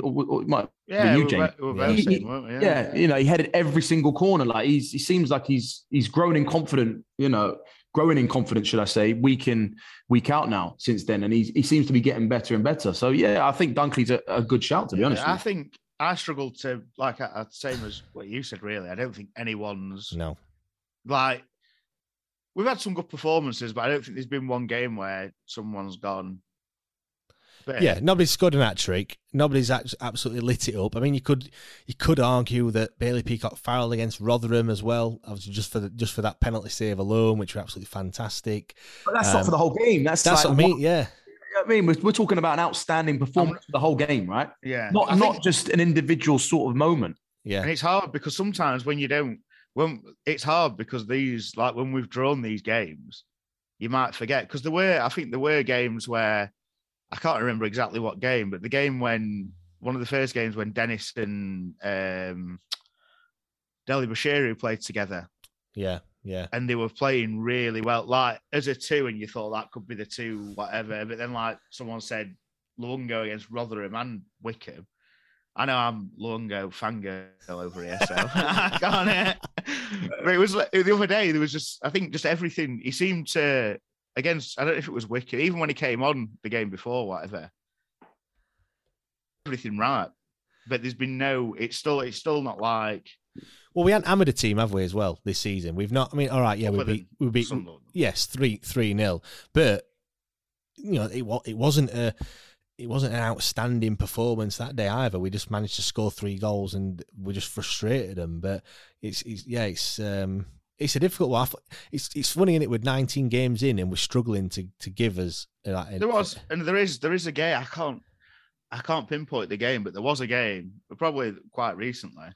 Yeah, be you, we James. we were both He- saying, he- weren't we? yeah. Yeah. you know, he headed every single corner. Like he's he seems like he's he's grown in confident. You know, growing in confidence, should I say, week in week out now since then, and he he seems to be getting better and better. So yeah, I think Dunkley's a, a good shout to be honest. I with think I struggled to like I, I- same as what you said. Really, I don't think anyone's no, like we've had some good performances, but I don't think there's been one game where someone's gone. But yeah, nobody's scored an hat trick. Nobody's absolutely lit it up. I mean, you could you could argue that Bailey Peacock Farrell against Rotherham as well, just for the, just for that penalty save alone, which were absolutely fantastic. But that's Um, not for the whole game. That's That's like what I mean. Yeah, you know what I mean, we're, we're talking about an outstanding performance for the whole game, right? yeah, Not I not think- just an individual sort of moment. yeah, and it's hard because sometimes when you don't, when it's hard because these like when we've drawn these games, you might forget because there were I think there were games where I can't remember exactly what game, but the game when one of the first games when Dennis and um, Dele-Bashiru played together yeah, yeah. and they were playing really well, like as a two, and you thought that could be the two, whatever. But then, like someone said, Luongo against Rotherham and Wycombe. I know I'm Luongo fangirl over here, so I can't. uh, But it was like, the other day. There was just, I think, just everything. He seemed to against. I don't know if it was wicked. even when he came on the game before, whatever. Everything right, but there's been no. It's still. It's still not like. Well, we haven't hammered a team, have we, as well this season? We've not. I mean, all right, yeah, we beat, we beat, yes, three three nil, but you know, it it wasn't a it wasn't an outstanding performance that day either. We just managed to score three goals and we just frustrated them. But it's, it's yeah, it's um, it's a difficult one. It's it's funny in it with 19 games in and we're struggling to to give us. uh, There was, and there is, there is a game. I can't, I can't pinpoint the game, but there was a game, probably quite recently,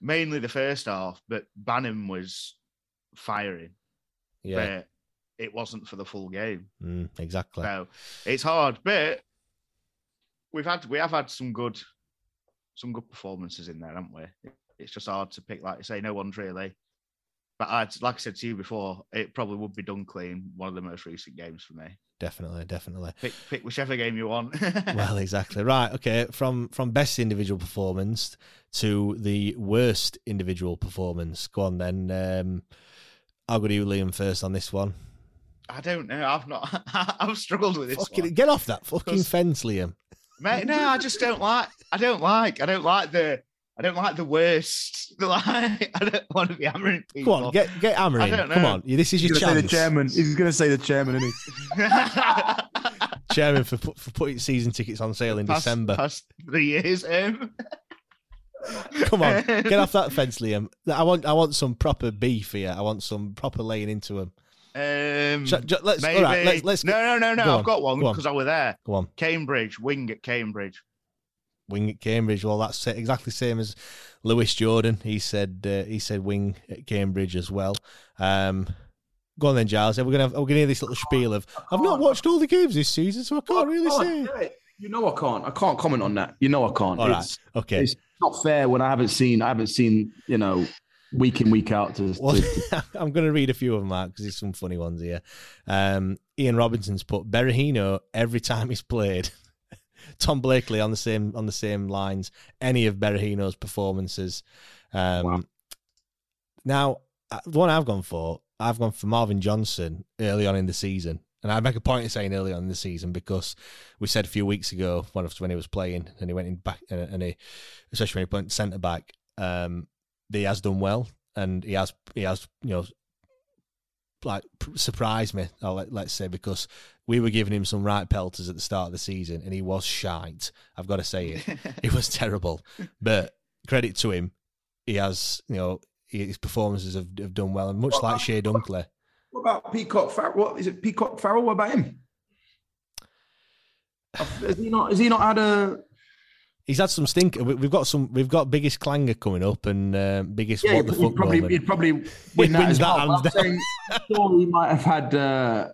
mainly the first half. But Bannan was firing, yeah, but it wasn't for the full game. mm, exactly. So it's hard, but we've had, we have had some good, some good performances in there, haven't we? It's just hard to pick. Like you say, no one's really. But I'd, like I said to you before, it probably would be Dunkley in one of the most recent games for me. Definitely, definitely. Pick, pick whichever game you want. well, exactly right. Okay, from from best individual performance to the worst individual performance. Go on then. Um, I'll go to you, Liam, first on this one. I don't know. I've not. I've struggled with this. Fucking, one. get off that fucking fence, Liam. Mate, no, I just don't like. I don't like. I don't like the. I don't like the worst. The like. I don't want to be hammering Come on, get get hammering. I don't Come on, this is He's your going to say the chairman. He's going to say the chairman, isn't he? chairman, for for putting season tickets on sale in past, December. Past three years. Um, Come on, get off that fence, Liam. I want I want some proper beef here. I want some proper laying into him. Um, Sh- ju- let's- all maybe. right, let's- let's no, no, no, no. go I've on, got one go on. because I were there. Go on. Cambridge wing at Cambridge. wing at Cambridge. Well, that's exactly the same as Lewis Jordan. He said uh, he said wing at Cambridge as well. Um, go on then, Giles. We're gonna have, we're gonna hear this little spiel of I've not watched all the games this season, so I can't really say. You know I can't. I can't comment on that. You know I can't. All right, It's, okay. it's not fair when I haven't seen. I haven't seen. You know, week in week out. To, Well, to- I'm going to read a few of them out because there's some funny ones here. Um, Ian Robinson's put Berahino every time he's played. Tom Blakely on the same on the same lines. Any of Berahino's performances. Um, Now, uh, the one I've gone for, I've gone for Marvin Johnson early on in the season. And I make a point of saying early on in the season because we said a few weeks ago when, when he was playing and he went in back uh, and he, especially when he went centre back, um, he has done well and he has he has you know like surprised me. Uh, let, let's say because we were giving him some right pelters at the start of the season and he was shite. I've got to say it. it was terrible, but credit to him, he has you know his performances have, have done well and much like Chey Dunkley. what about Peacock Farrell? What is it? Peacock Farrell? What about him? Has he not? Has he not had a? He's had some stink. we- We've got some. We've got biggest clanger coming up and um, biggest Yeah, what the fuck probably he'd probably Win- that wins as that well. hands I'm saying, sure, he might have had uh,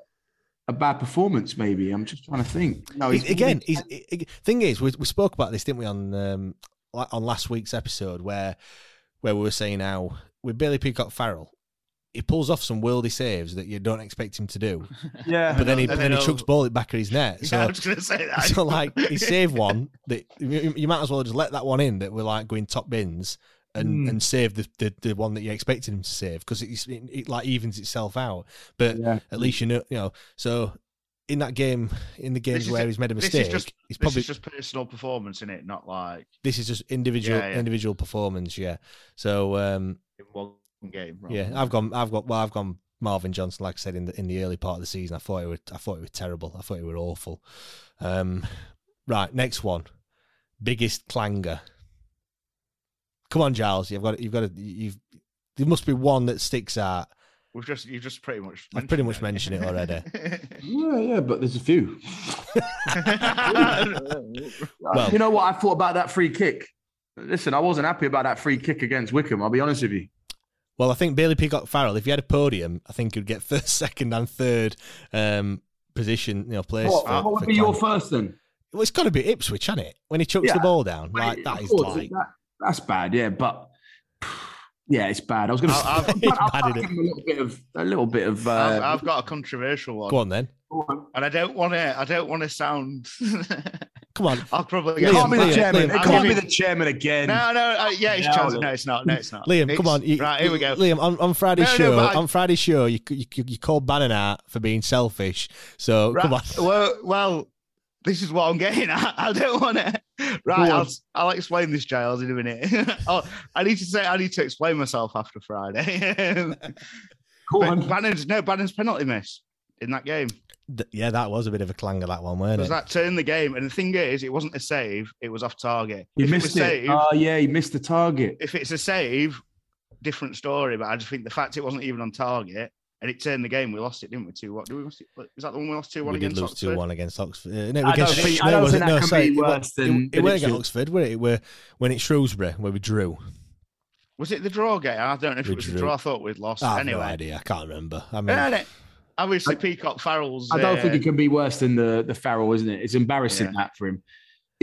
a bad performance. Maybe I'm just trying to think. No, He- again, he's, he- he- thing is, we, we spoke about this, didn't we, on um, on last week's episode, where where we were saying how with Bailey Peacock Farrell, he pulls off some worldy saves that you don't expect him to do. Yeah. but then he And then then he chucks ball at back at his net. So Yeah, I was going to say that. so like he saved one that you, you might as well just let that one in that we're like going top bins and Hmm. and save the, the the one that you expected him to save because it, it, it like evens itself out. But Yeah. at least you know you know so. In that game, in the games where it. he's made a This is mistake, just- he's This probably is just personal performance in it, not like this is just individual Yeah, yeah. individual performance. Yeah. So um, in one game. rather yeah, I've gone. I've got. Well, I've gone. Marvin Johnson, like I said in the in the early part of the season, I thought it was. I thought it was terrible. I thought it were awful. Um, right, next one, biggest clanger. Come on, Giles. You've got. You've got. To, you've. There must be one that sticks out. We've just you just pretty much. I've pretty much mentioned it already. Yeah, yeah, but there's a few. Well- you know what I thought about that free kick? Listen, I wasn't happy about that free kick against Wycombe. I'll be honest with you. Well, I think Bailey Peacock Farrell, if he had a podium, I think he'd get first, second, and third um, position. You know, place. What, for- what would for be your first then? Well, it's got to be Ipswich, hasn't it? When he chucks Yeah. the ball down, like Of that is course, like. that- that's bad. Yeah, but yeah, it's bad. I was going to. I'll- I'll- I'll, It's bad, I'll isn't give him a little bit of a little bit of. Uh, I've, I've got a controversial one. Go on then. And I don't want to. I don't want to sound. Come on. I'll probably. it Liam, can't be the chairman. Liam, It I'll can't be the chairman again. No, no, uh, yeah, it's No, Chelsea. No, it's not. No, it's not. Liam, It's- come on. You, right, here we go. Liam, on, on Friday's No, no, show, but I- on Friday's show, you you, you, you called Bannan out for being selfish. So Right, come on. Well, well, this is what I'm getting at. I don't want to. Right, I'll. I'll explain this, Giles, in a minute. oh, I need to say, I need to explain myself after Friday. Go But on. Bannan's no Bannan's penalty miss in that game Th- Yeah, that was a bit of a clanger, that one, weren't because it? that turned the game. And the thing is, it wasn't a save; it was off target. He if missed it was it. save, Oh yeah, he missed the target. if it's a save, different story. But I just think the fact it wasn't even on target and it turned the game, we lost it, didn't we? Two what? Did we lost it? Is that the one we lost two one we did against lose Oxford? 2 1 against Oxford. Uh, no, I against, don't think- no, I don't was think it? that No, can sorry. be it than- it, it than weren't it against. Oxford, were it? It were when it's Shrewsbury, where we drew. Was it the draw game? I don't know if We it was the draw. I thought we'd lost. I have anyway, no idea. I can't remember. I mean, Yeah, innit? obviously Peacock Farrell's. I don't uh, think it can be worse than the the Farrell, isn't it? It's embarrassing Yeah. that for him.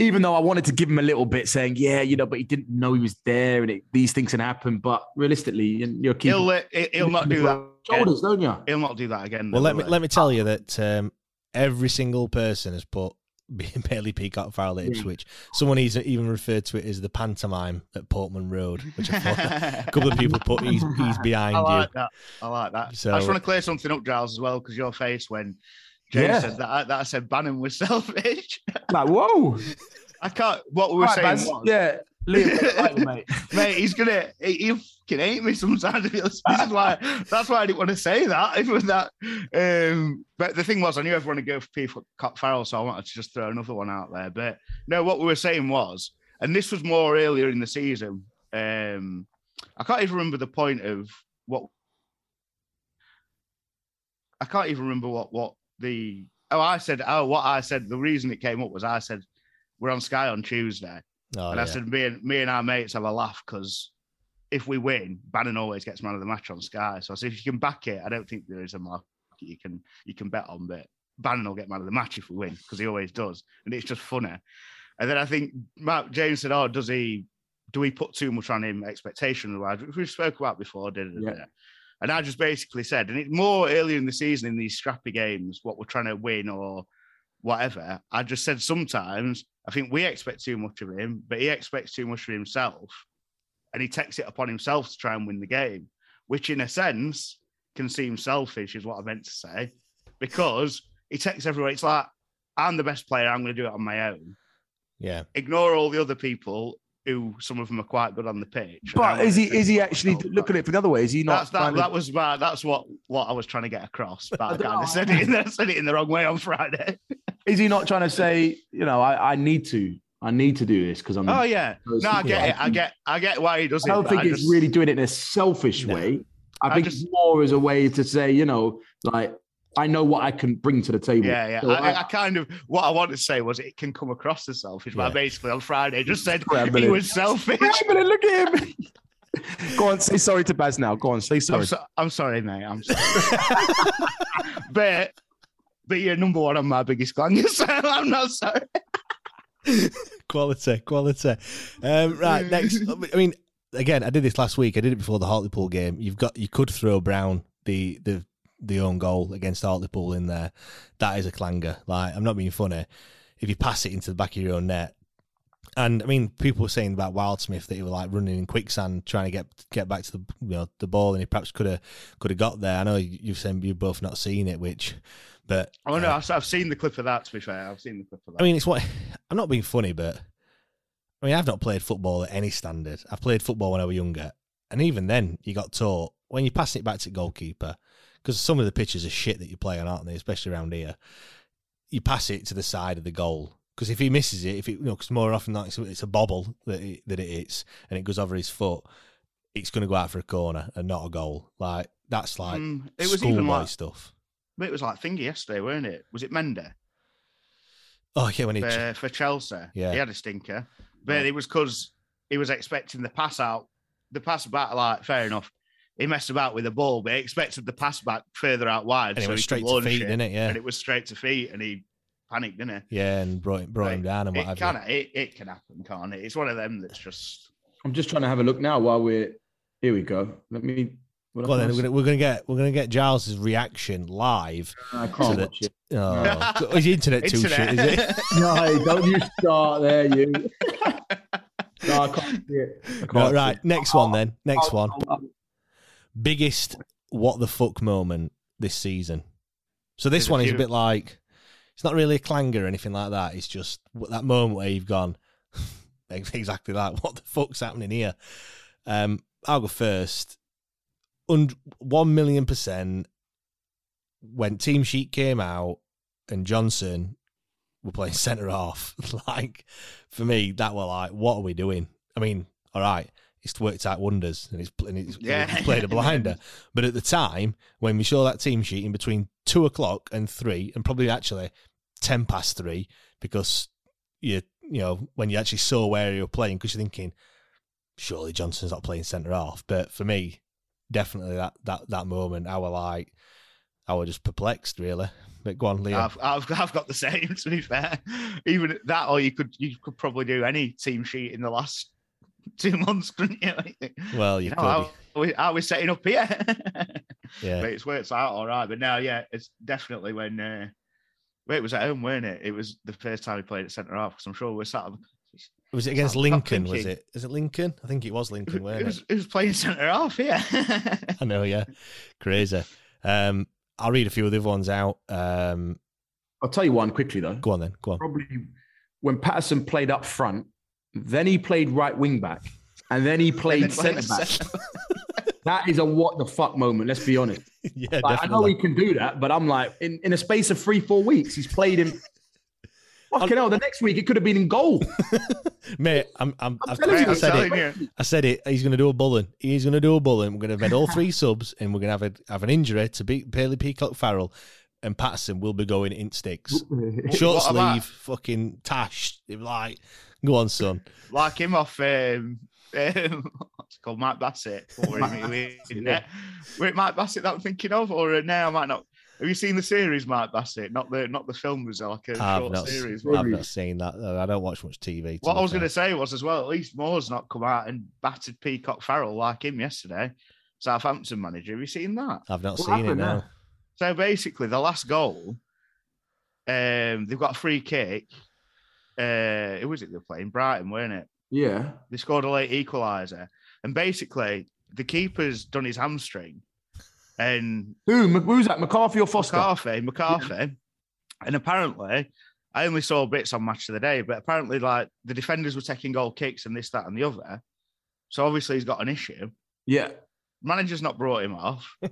Even though I wanted to give him a little bit, saying, "Yeah, you know," but he didn't know he was there, and it, these things can happen. But realistically, you- you're keeping He'll, uh, he'll not do that. again. don't you? He'll not do that again. well, though, let me will let me tell you that um, every single person has put Bailey Peacock Farrell at Yeah. Ipswich. Someone he's even referred to it as the pantomime at Portman Road, which I thought a couple of people put he's, he's behind I you. like that. I like that. So- I just want to clear something up, Giles, as well, because your face when James Yeah. said that, that I said Bannan was selfish. Like, whoa, I can't. What we were Right, saying was, yeah, Mate. mate, he's gonna he, he fucking hate me sometimes. This is why that's why I didn't want to say that. It was that. Um, but the thing was, I knew everyone would go for People Cop Farrell, so I wanted to just throw another one out there. But no, what we were saying was, and this was more earlier in the season. Um, I can't even remember the point of what. I can't even remember what what the oh I said oh what I said the reason it came up was I said we're on Sky on Tuesday Oh, and I yeah. said, me and, me and our mates have a laugh because if we win, Bannan always gets man of the match on Sky. So I said, if you can back it, I don't think there is a market you can you can bet on, but Bannan will get man of the match if we win because he always does, and it's just funny. And then I think Mark James said, "Oh, does he do we put too much on him expectation wise? Which we spoke about before, didn't Yeah. And I just basically said, and it's more earlier in the season in these scrappy games, what we're trying to win or whatever. I just said sometimes I think we expect too much of him, but he expects too much of himself, and he takes it upon himself to try and win the game, which in a sense can seem selfish, is what I meant to say, because he takes everywhere. It's like I'm the best player. I'm going to do it on my own. Yeah. Ignore all the other people who some of them are quite good on the pitch. But is he is he actually myself look at it from the other way? Is he not? that's that, that was my, that's what what I was trying to get across, but I, don't kind of said it in said it in the wrong way on Friday. is he not trying to say, you know, I, I need to, I need to do this because I'm. Oh yeah, no, I get it. I get I get why he does I don't think I it's just- really doing it in a selfish way. I I think just- it's more as a way to say, you know, like I know what I can bring to the table. Yeah, yeah. So I, I- I kind of what I wanted to say was it can come across as selfish, but I basically on Friday just said Wait he was selfish. Wait a minute, look at him. Go on, say sorry to Baz now. Go on, say sorry. I'm, so, I'm sorry, mate. I'm sorry. but but you're number one on my biggest clanger, so I'm not sorry. quality, quality. Um, right, next. I mean, again, I did this last week. I did it before the Hartlepool game. You've got you could throw Brown the the the own goal against Hartlepool in there. That is a clanger. Like I'm not being funny. If you pass it into the back of your own net. And I mean, people were saying about Wildsmith that he was like running in quicksand, trying to get get back to the you know the ball, and he perhaps could have could have got there. I know you've saying you've both not seen it, which, but Oh no, uh, I've, I've seen the clip of that. To be fair, I've seen the clip of that. I mean, it's what I'm not being funny, but I mean, I've not played football at any standard. I played football when I was younger, and even then, you got taught when you pass it back to the goalkeeper because some of the pitches are shit that you play on, aren't they? Especially around here, you pass it to the side of the goal because if he misses it, if it, you know, because more often than not, it's, a bobble that it, that it hits and it goes over his foot, it's going to go out for a corner and not a goal. Like that's like Mm, it was even like stuff. It was like thingy yesterday, weren't it? Was it Mendy Oh yeah, when he for, for Chelsea? Yeah. he had a stinker, but it was because he was expecting the pass out, the pass back. Like fair enough, he messed about with the ball, but he expected the pass back further out wide, And it so went he straight to launch feet, didn't it? Yeah. and it was straight to feet, and he panicked, didn't he? yeah, and brought brought him down and what It have can, you. it, it can happen, can't it? It's one of them that's just. I'm just trying to have a look now while we're here. We go. Let me. What Well, then we're gonna, we're gonna get we're gonna get Giles's reaction live. I can't the- watch it. Oh, is the internet too shit? Is it? no, don't you start there, you. No, I can't see it. Can't Right, see right. it. Next one then. Next one. I'll- I'll- Biggest what the fuck moment this season. So this There's a one is a bit like it's not really a clanger or anything like that. It's just that moment where you've gone exactly that. What the fuck's happening here? Um, I'll go first. Und- one million percent. When Team Sheet came out and Johnson were playing centre half, like for me, that were like, what are we doing? I mean, all right, it's worked out wonders and it's, and it's, Yeah. it's played a blinder. But at the time, when we saw that team sheet in between two o'clock and three, and probably actually ten past three, because you you know when you actually saw where you were playing, because you're thinking, surely Johnson's not playing centre half. But for me, definitely that that that moment, I were like, I was just perplexed, really. But go on, Liam. I've, I've I've got the same. To be fair, even that, or you could you could probably do any team sheet in the last two months, couldn't you? well, you You know, could. how, are we, how we setting up here? Yeah. but it's worked out all right. But now, yeah, it's definitely when. Uh, wait, it was at home, weren't it? It was the first time he played at centre half because I'm sure we're sat. on- Was it against I'm Lincoln? Was it? Is it Lincoln? I think it was Lincoln, It was, it? it was playing centre half, yeah. I know, yeah. Crazy. Um, I'll read a few of the other ones out. Um, I'll tell you one quickly though. go on then. Go on. Probably when Paterson played up front, then he played right wing back, and then he played played centre back. that is a what the fuck moment. Let's be honest. yeah, Like, I know he can do that, but I'm like, in, in a space of three, four weeks, he's played him. Fucking hell, the next week it could have been in goal. Mate, I'm, I'm, I've, telling you, I I'm said it. you. I said it. He's going to do a bulling. He's going to do a bulling. We're going to have had all three subs, and we're going to have a, have an injury to beat Bailey Peacock Farrell, and Paterson will be going in sticks. Short sleeve, fucking tash. Like, go on, son. like him off um, um what's it called Mike Bassett or him, who is in there. Wait, Mike Bassett that I'm thinking of, or uh, no, I might not. Have you seen the series, Mark Bassett? Not the not the film was like a I've short not, series. I've not seen that. though. I don't watch much TV. What I was going to say was as well. At least Moore's not come out and battered Peacock Farrell like him yesterday. Southampton manager. Have you seen that? I've not What seen it happened now. So basically, the last goal, um, they've got a free kick. Uh, who was it they're playing? Brighton, weren't it? Yeah. They scored a late equaliser, and basically the keeper's done his hamstring, and Who? Who's that? McCarthy or Foster? McCarthy, McCarthy, and apparently, I only saw bits on Match of the Day, but apparently, like the defenders were taking goal kicks and this, that, and the other. So obviously, he's got an issue. Yeah. Manager's not brought him off.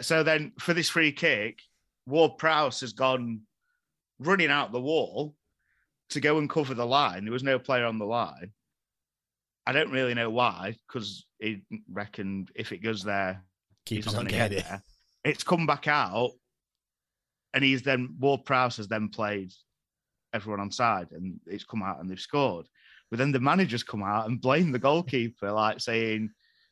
So then, for this free kick, Ward Prowse has gone running out the wall to go and cover the line. There was no player on the line. I don't really know why, because he reckoned if it goes there, Keepers he's not don't going to get get it. there. It's come back out, and he's then Ward Prowse has then played everyone on side, and it's come out and they've scored. But then the manager's come out and blamed the goalkeeper, like saying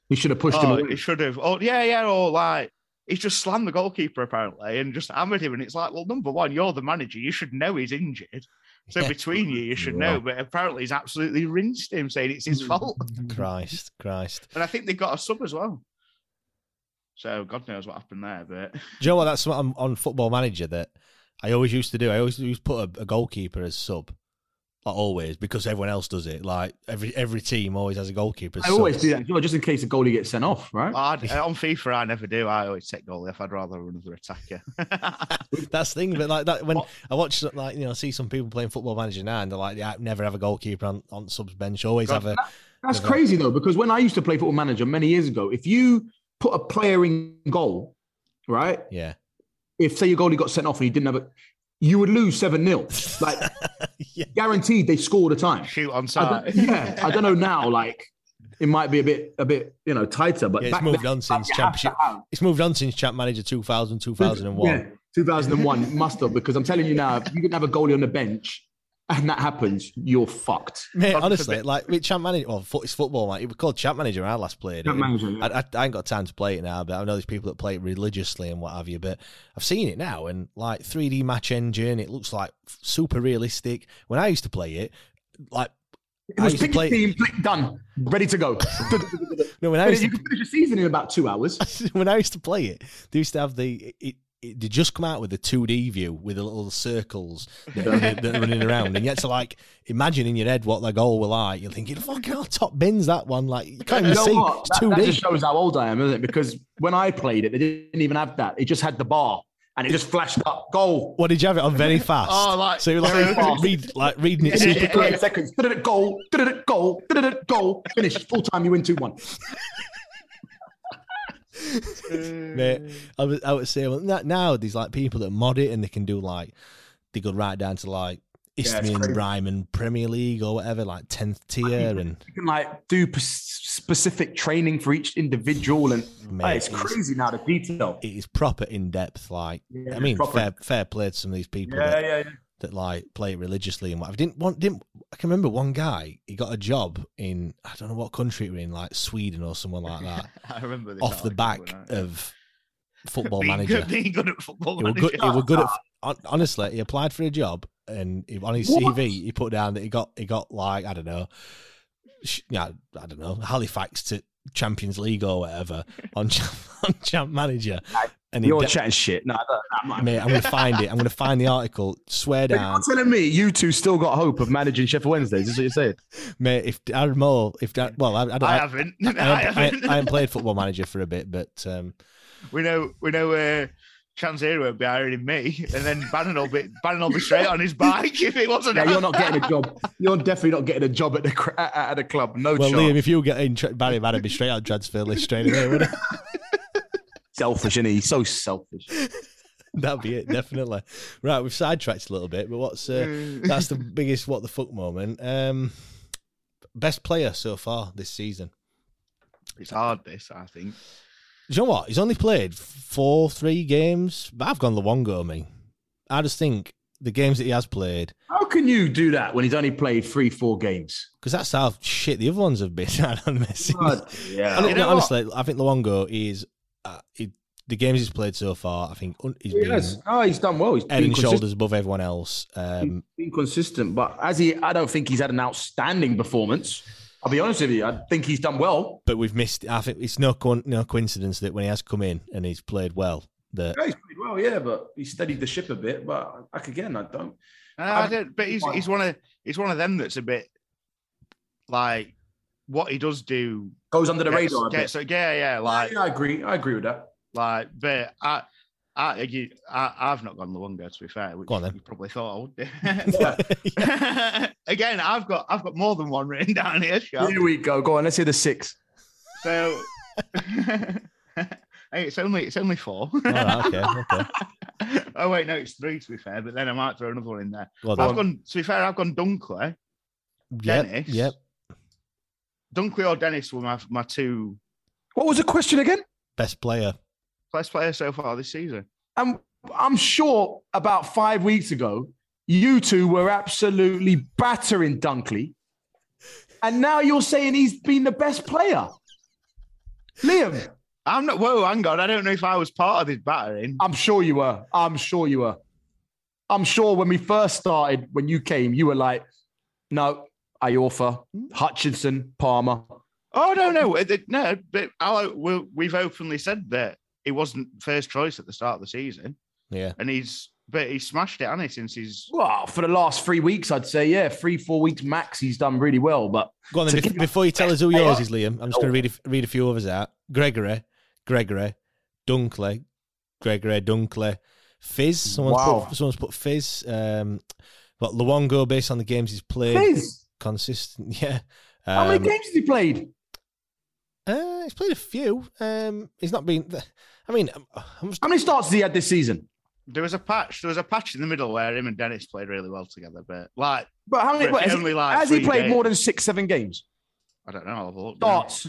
He should have pushed oh, him away. He should have. Oh, yeah, yeah. Or like he's just slammed the goalkeeper apparently and just hammered him. And it's like, well, number one, you're the manager. You should know he's injured. So Yeah. between you, you should Yeah. know. But apparently, he's absolutely rinsed him, saying it's his hmm. fault. Christ, Christ. And I think they got a sub as well. So God knows what happened there. But Do you know what? That's what I'm on Football Manager that I always used to do. I always used to put a, a goalkeeper as sub. Like always, because everyone else does it. Like every every team always has a goalkeeper. As I always do that, as well, just in case the goalie gets sent off, right? I'd, on FIFA, I never do. I always take goalie if I'd rather another attacker. That's the thing, but like that when I watch like you know see some people playing Football Manager now and they're like, yeah, never have a goalkeeper on, on subs bench. Always have a. That's have a- crazy though, because when I used to play football manager many years ago, if you put a player in goal, right? Yeah. If say your goalie got sent off and he didn't have a, you would lose seven 0 Like guaranteed, they score all the time. Shoot on I side. yeah, I don't know now. Like it might be a bit, a bit, you know, tighter. But Yeah, it's back moved then, on since you have to Championship. It's moved on since Champ Manager 2000, 2001. Yeah, 2001 must have because I'm telling you now, if you didn't have a goalie on the bench and that happens, you're fucked. Mate, honestly, like with Champ Manager, well, it's football, man. It was called Champ Manager when I last played Champ it. Manager, yeah. I, I, I ain't got time to play it now, but I know there's people that play it religiously and what have you. But I've seen it now, and like 3D match engine, it looks like super realistic. When I used to play it, like It was used to pick play. team, click done, ready to go. No, when I used you to can finish a season in about two hours. when I used to play it, they used to have the it, it, they just come out with a 2D view with the little circles that, are, that are running around, and you had to like imagine in your head what the goal were like. You're thinking, "Fucking hell, top bins that one!" Like you can't You even know see. what? It's That, 2D. that just shows how old I am, isn't it? Because when I played it, they didn't even have that. It just had the bar, and it just flashed up goal. What did you have it on very oh, fast? Oh, like- so you like, fast. read, like reading it super quick. seconds. Da-da-da, Goal, da-da-da, goal, da-da-da, goal. Finish. Full time, you win 2 1. Mate, I was I would say well, now there's like people that mod it and they can do like they go right down to like Isthmian crazy. Ryman Premier League or whatever, like tenth tier, and You can like do p- specific training for each individual, and Mate, Hey, it's it's- crazy now the detail. it is proper in depth. Like Yeah, I mean, proper. fair fair play to some of these people Yeah, that, yeah, yeah. That like play it religiously and what. I didn't want didn't I can remember one guy he got a job in I don't know what country we're in, like Sweden or someone like that, I remember off the back of Football being Manager. Good, being good at football he manager. good. He was good at. Honestly, he applied for a job, and he, on his What? CV, he put down that he got he got like I don't know, yeah, I don't know, Halifax to Champions League or whatever on Champ, on Champ Manager. And You're de- chatting shit. No, I don't- I'm not- mate, I'm going to find it. I'm going to find the article. Swear down, You're telling me you two still got hope of managing Sheffield Wednesdays? Is what you're saying? mate. If Darren Moore, if that, well, I, I, don't, I I, haven't. I, I haven't- I, haven't. I haven't played Football Manager for a bit, but um, We know, we know. Uh, Chansiri won't be hiring me, and then Bannan will be Bannan will be straight on his bike if it wasn't. Yeah, you're not getting a job. You're definitely not getting a job at the at, at the club. No well, chance. Liam, if you get in tra- Barry, that'd be straight on transfer list straight away, wouldn't it? Selfish, isn't he? He's so selfish. That'd be it, definitely. Right, we've sidetracked a little bit, but what's uh, that's the biggest what the fuck moment. Um, best player so far this season. It's hard. This, I think. Do you know what? He's only played four, three games, but I've gone Luongo. Me, I just think the games that he has played, How can you do that when he's only played three, four games? because that's how shit the other ones have been. I don't know. God, yeah. Hon- You know honestly, I think Luongo is uh, he the games he's played so far, I think he's Yes. been Oh, he's done well. He's head and consistent. shoulders above everyone else. Um, been consistent, but as he, I don't think he's had an outstanding performance. I'll be honest with you. I think he's done well. but we've missed. I think it's no co- no coincidence that when he has come in and he's played well, that Yeah, he's played well, yeah, but he steadied the ship a bit. But like again, I don't. Uh, I don't, but he's he's one of he's one of them that's a bit like what he does do Goes under the gets- radar a bit. gets- yeah, yeah, like Yeah, I agree. I agree with that. like, but I. I, you, I, I've not gone Luongo to be fair, which Go on then. you probably thought I would. do. Again, I've got I've got more than one written down here. Sean. Here we go. Go on. Let's hear the six. So hey, it's only it's only four. All right, okay, okay. oh wait, no, it's three to be fair, but then I might throw another one in there. Well I've done. gone to be fair, I've gone Dunkley. Yep, Dennis. yep. Dunkley or Dennis were my my two What was the question again? Best player. best player so far this season. I'm I'm sure about five weeks ago, you two were absolutely battering Dunkley, and now you're saying he's been the best player. Liam, I'm not. Whoa, hang on. I don't know if I was part of this battering. I'm sure you were. I'm sure you were. I'm sure when we first started, when you came, you were like, no, Iorfa, Hutchinson, Palmer. Oh no, no, it- it- no. But I, we, we've openly said that he wasn't first choice at the start of the season, Yeah. and he's but he's smashed it, hasn't he? Since he's Well, for the last three weeks, I'd say, yeah, three, four weeks max, he's done really well. But Go on then. to before you tell us who yours is, Liam, I'm just going to read a, read a few others out. Gregory, Gregory, Dunkley, Gregory, Dunkley, Fizz. Someone's, Wow. put, someone's put Fizz. Um, but Luongo, based on the games he's played, Fizz, consistent. Yeah. how many Um, games has he played? Uh, he's played a few. Um, he's not been. I mean, I'm, I'm just, How many starts has he had this season? there was a patch. There was a patch in the middle where him and Dennis played really well together. But like, But how many? But has, only he, like has he played games. more than six, seven games? I don't know. I'll have a look. Starts.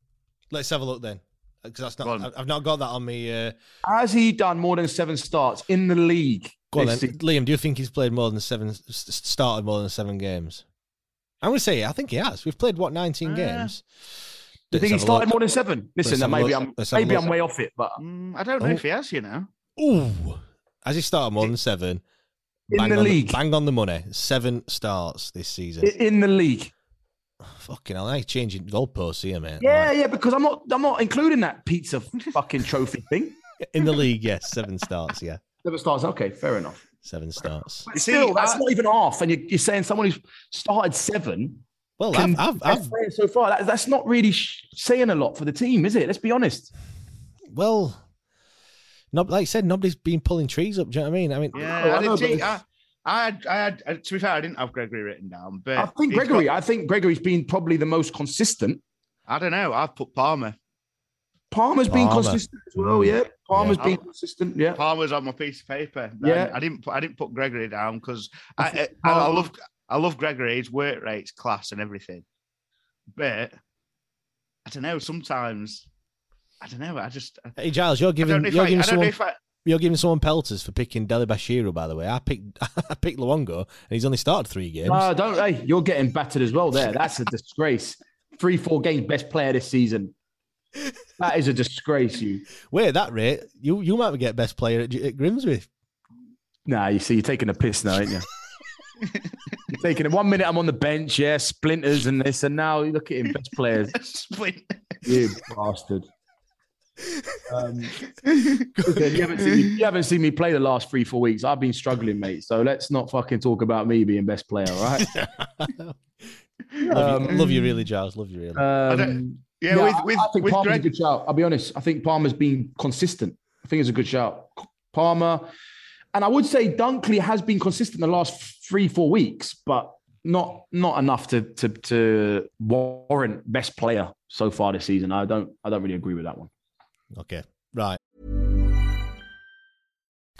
let's have a look then, because that's not. on. I've- I've not got that on me. Uh, Has he done more than seven starts in the league? go on then. Liam. Do you think he's played more than seven? Started more than seven games? I'm going to say, I think he has. We've played what 19 Uh, games. Do you think he Let's have a started more than seven? Listen, Let's that have a maybe look. I'm Let's maybe. I'm way off it, but Mm, I don't know Oh. if he has. You know. Ooh, has he started more than seven? in Bang the on league, bang on the money. Seven starts this season. In the league. Fucking hell, I like changing goalposts here, mate. Yeah, Like, yeah, because I'm not I'm not including that pizza fucking trophy thing. in the league, yes, seven starts. Yeah, Seven starts. Okay, fair enough. Seven starts. But You see, still, that's I- not even half. And you're, you're saying someone who's started seven Well, can I've, I've, I've so far. That, that's not really sh- saying a lot for the team, is it? Let's be honest. well, not like I said, nobody's been pulling trees up. Do you know what I mean? I mean, Yeah, know, I I, know, did I, I had, I had. uh, To be fair, I didn't have Gregory written down, but I think Gregory. got- I think Gregory's been probably the most consistent. I don't know. I've put Palmer. Palmer's been Palmer. consistent as well. Yeah, Palmer's Yeah. been consistent. Yeah, Palmer's on my piece of paper. Yeah. I didn't. Put, I didn't put Gregory down because I, think I, I love. I love Gregory. His work rates, class, and everything. But I don't know. Sometimes I don't know. I just. Hey Giles, you're giving you're I, giving I someone if I. you're giving someone pelters for picking Dele-Bashiru. By the way, I picked I picked Luongo, and he's only started three games. Uh, don't. Hey, you're getting battered as well. There, that's a disgrace. Three, four games, best player this season. That is a disgrace. You. Wait, at that rate, you you might get best player at, at Grimsby. Nah, you see, you're taking a piss now, ain't you? you're taking it. One minute I'm on the bench, yeah, splinters and this, and now you look at him, best players. You bastard. Um, listen, you, haven't seen me, you haven't seen me play the last three, four weeks. I've been struggling, mate. So let's not fucking talk about me being best player, all right? love, Um, you, love you really, Giles. Love you really. Um, Yeah, yeah, with I- with, I think with Palmer's Greg, a good shout. I'll be honest. I think Palmer's been consistent. I think it's a good shout. Palmer, and I would say Dunkley has been consistent the last three, four weeks, but not not enough to to to warrant best player so far this season. I don't I don't really agree with that one. okay, right.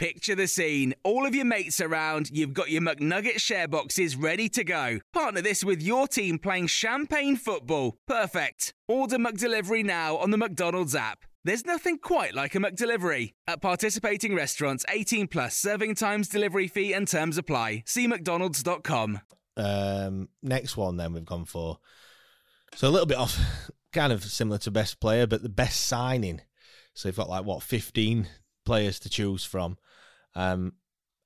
Picture the scene. All of your mates around, you've got your McNugget share boxes ready to go. Partner this with your team playing champagne football. Perfect. Order McDelivery now on the McDonald's app. There's nothing quite like a McDelivery. At participating restaurants, 18 plus serving times, delivery fee, and terms apply. See McDonald's.com. Um, next one, then we've gone for. So a little bit off, kind of similar to best player, but the best signing. So you've got like what 15 players to choose from. Um,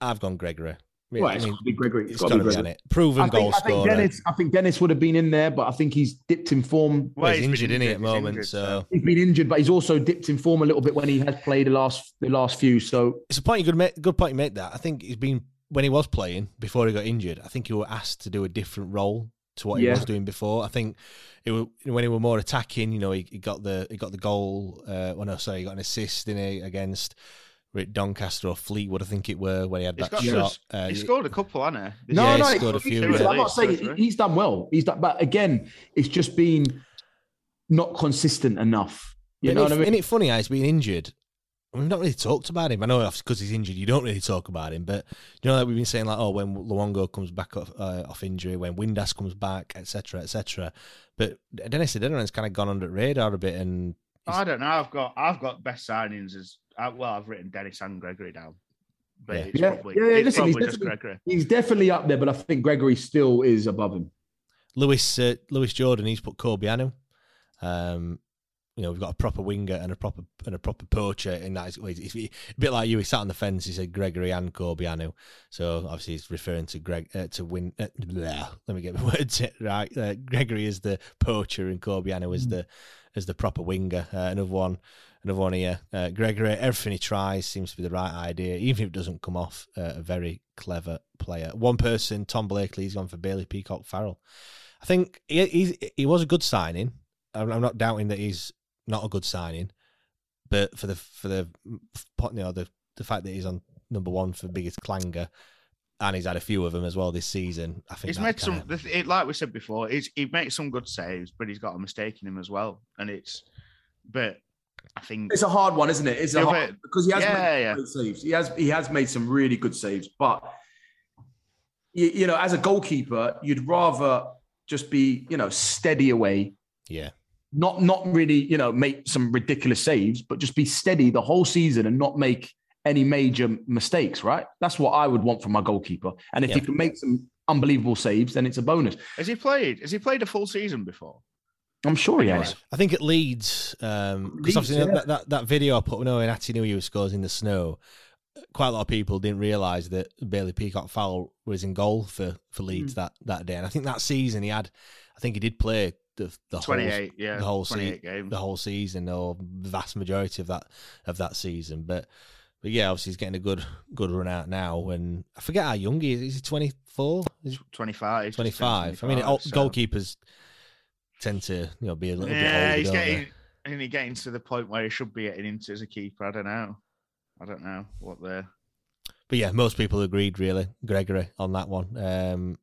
I've gone Gregory. Well, it's got to be Gregory. It's got to be on it. Proven I think, goal I think scorer. Dennis. I think Dennis would have been in there, but I think he's dipped in form. Well, he's, injured, isn't he, at the moment? so He's been injured, but he's also dipped in form a little bit when he has played the last the last few. So it's a point you could make. Good point you make that. I think he's been when he was playing before he got injured. I think he was asked to do a different role to what he Yeah. was doing before. I think it was, when he were more attacking. You know, he, he got the he got the goal. Uh, well, no, sorry, he got an assist in it against Rick Doncaster or Fleetwood. I think it were when he had He's that got shot. he Uh, scored a couple, hasn't he? no, Yeah, he no, scored a few, he- yeah. I'm not saying he's done well. He's done, but again, it's just been not consistent enough. You But know isn't what I mean? Isn't it funny how he's been injured? We've not really talked about him. I know because he's injured, you don't really talk about him. But you know that we've been saying like, oh, when Luongo comes back off, uh, off injury, when Windass comes back, etc., etc. But Dennis Adeniran's kind of gone under the radar a bit, and I don't know. I've got I've got best signings as uh, well. I've written Dennis and Gregory down, but Yeah. it's Yeah, probably, yeah, yeah, it's listen, he's probably just definitely- Gregory. He's definitely up there, but I think Gregory still is above him. Lewis uh, Lewis Jordan, he's put Corbeanu. Um, you know, we've got a proper winger and a proper and a proper poacher in that. He's, he's, he's a bit like you. He sat on the fence. He said Gregory and Corbeanu. So obviously he's referring to Greg uh, to win. Uh, blah, let me get my words right. Uh, Gregory is the poacher and Corbeanu is the is the proper winger. Uh, another one, another one here. Uh, Gregory, everything he tries seems to be the right idea, even if it doesn't come off. Uh, a very clever player. One person, Tom Blakely, he's gone for Bailey Peacock Farrell. I think he he's, he was a good signing. I'm, I'm not doubting that he's not a good signing, but for the for the you know the the fact that he's on number one for biggest clanger, and he's had a few of them as well this season. I think He's made some, it, like we said before, he's, he makes some good saves, but he's got a mistake in him as well. And it's, but I think It's a hard one, isn't it? It's a hard, but- because he has yeah, made yeah. great saves. He has he has made some really good saves, but you, you know, as a goalkeeper, you'd rather just be you know steady away, Yeah, not not really you know make some ridiculous saves, but just be steady the whole season and not make any major mistakes. Right? That's what I would want from my goalkeeper. And if Yeah. he can make some unbelievable saves, then it's a bonus. has he played? Has he played a full season before? I'm sure he has. I think at Leeds, because Leeds, obviously yeah. that, that that video I put, you know, when Atdhe Nuhiu was scores in the snow. Quite a lot of people didn't realise that Bailey Peacock Farrell was in goal for, for Leeds Hmm. that, that day, and I think that season he had, I think he did play the the whole 28, yeah, the whole 28 se- games. the whole season or the vast majority of that of that season, but but yeah, obviously he's getting a good good run out now, and I forget how young he is. Is he 24? 25. 25. I mean, 25, all- so- goalkeepers tend to you know be a little Yeah, bit older. he's getting, and he's getting to the point where he should be getting into as a keeper. I don't know. I don't know what the. But yeah, most people agreed really, Gregory on that one. Um,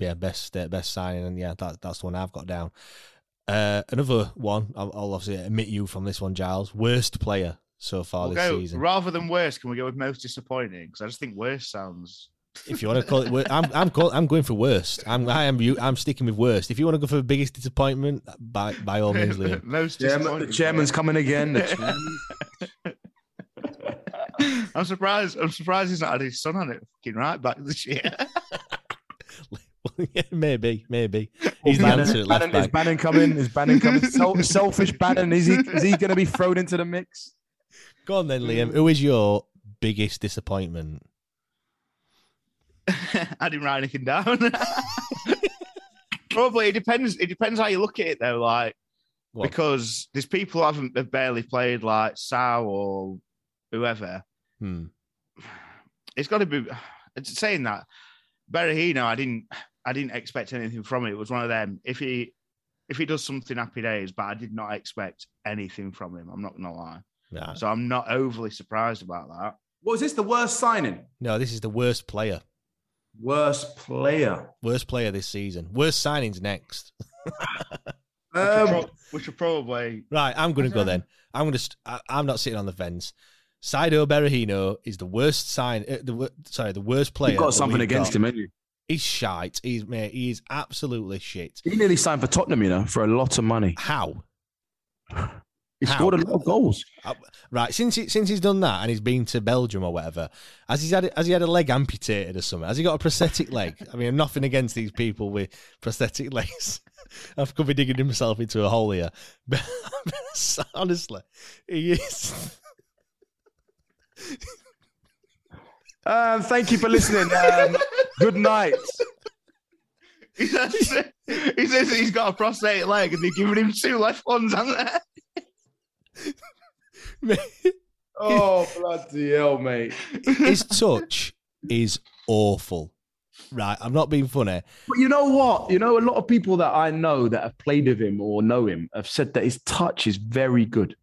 yeah, best uh, best signing, and yeah, that that's the one I've got down. Uh, another one, I'll, I'll obviously admit you from this one, Giles. Worst player so far We'll this go, season. rather than worst, can we go with most disappointing? Because I just think worst sounds. If you want to call it, wor- I'm I'm call, I'm going for worst. I'm I am you. I'm sticking with worst. If you want to go for the biggest disappointment, by by all means, Liam. most Chairman, the chairman's coming again. I'm surprised. I'm surprised he's not had his son on it fucking right back this year. yeah, maybe, maybe. He's the answer at left Bannan, is back. Bannan coming? Is Bannan coming? Sel- selfish Bannan. Is he? Is he going to be thrown into the mix? Go on then, Liam. Who is your biggest disappointment? I didn't write anything down. Probably it depends. It depends how you look at it, though. Like What? because there's people who haven't have barely played, like Sow or whoever. Hmm. It's got to be. It's saying that Berahino, I didn't. I didn't expect anything from it. It was one of them. If he if he does something, happy days. But I did not expect anything from him. I'm not gonna lie. Nah. So I'm not overly surprised about that. Was this the worst signing? No, this is the worst player. Worst player. Worst player this season. Worst signings next. Um, pro- we should probably right. I'm going to go then. I'm going to. St- I, I'm not sitting on the fence. Saido Berahino is the worst sign. Uh, the sorry, the worst player. You've got something against got. him, haven't you? He's shite. He's mate. He is absolutely shit. He nearly signed for Tottenham, you know, for a lot of money. How? He How? scored a lot of goals. Uh, right, since he, since he's done that and he's been to Belgium or whatever, has he had has he had a leg amputated or something? Has he got a prosthetic leg? I mean, nothing against these people with prosthetic legs. I've could be digging himself into a hole here, but honestly, he is. Um, thank you for listening. Um, good night. He says, he says he's got a prosthetic leg and they're giving him two left ones, haven't they? oh, bloody hell, mate. His touch is awful. Right, I'm not being funny. But you know what? You know, a lot of people that I know that have played with him or know him have said that his touch is very good.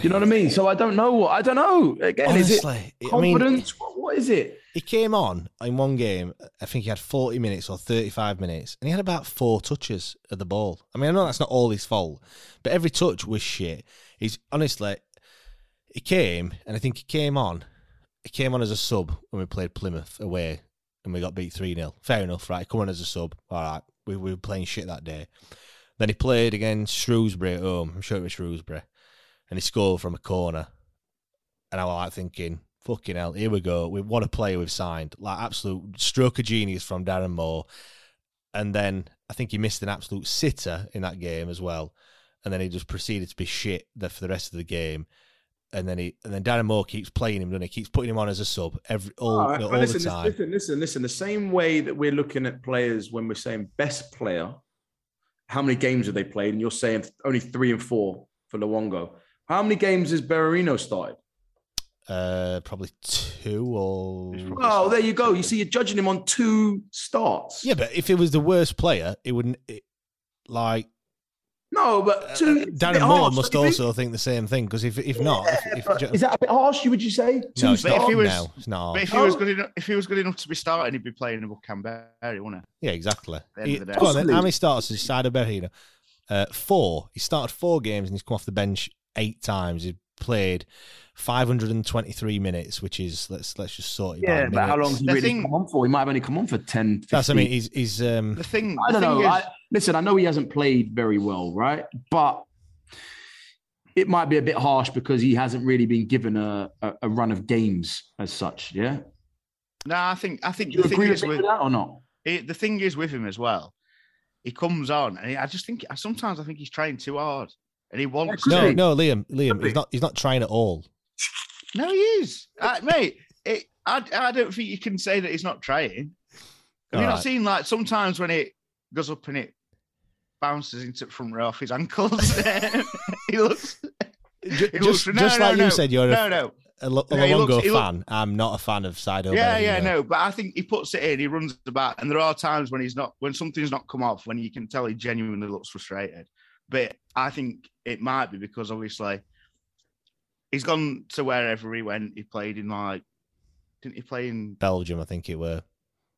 You know what I mean? So I don't know. What I don't know. Again, Honestly, is it confidence? I mean, what is it? He came on in one game. I think he had 40 minutes or 35 minutes, and he had about four touches of the ball. I mean, I know that's not all his fault, but every touch was shit. He's honestly, he came, and I think he came on. He came on as a sub when we played Plymouth away, and we got beat 3 0. Fair enough, right? Come on as a sub. All right. We, we were playing shit that day. Then he played against Shrewsbury at home. I'm sure it was Shrewsbury and he scored from a corner. And I was like thinking, fucking hell, here we go. We want a player we've signed. Like absolute stroke of genius from Darren Moore. And then I think he missed an absolute sitter in that game as well. And then he just proceeded to be shit for the rest of the game. And then he and then Darren Moore keeps playing him, doesn't he? Keeps putting him on as a sub every all, all, all listen, the time. Listen, listen, listen. The same way that we're looking at players when we're saying best player, how many games have they played? And you're saying only three and four for Luongo. How many games has Berahino started? Uh, probably two or. Oh, there you go. You see, you're judging him on two starts. Yeah, but if it was the worst player, it wouldn't. It, like. No, but uh, two, uh, Darren Moore harsh, must also think? think the same thing because if if not, if, if, is that a bit harsh? Would you say? Two no, if he was, no, it's not. But if he was good enough, if he was good enough to be starting, he'd be playing with Canberra, wouldn't he? Yeah, exactly. He, go on, then, how many starts has Saido Berahino? Uh, four. He started four games and he's come off the bench eight times. He played 523 minutes, which is let's let's just sort it. Yeah, but how long he really thing, come on for? He might have only come on for 10. 15. That's I mean, he's he's um. The thing I don't know. Is, I, listen, I know he hasn't played very well, right? But it might be a bit harsh because he hasn't really been given a, a, a run of games as such. Yeah. No, I think I think Do you agree with, with that or not? It, the thing is with him as well. He comes on, and he, I just think sometimes I think he's trying too hard and he wants. No, to. no, no, Liam, Liam, he's not. He's not trying at all. No, he is, uh, mate. It, I, I don't think you can say that he's not trying. Have all you right. not seen like sometimes when it goes up and it bounces into the front row off his ankles? he looks. Just, looks, no, just no, like no, you said, you're no, a, no. a, a, looks, fan. Looks, I'm not a fan of Saido. Yeah, yeah, no, but I think he puts it in. He runs about, and there are times when he's not, when something's not come off, when you can tell he genuinely looks frustrated. But I think it might be because obviously he's gone to wherever he went. He played in like, didn't he play in Belgium? I think it were.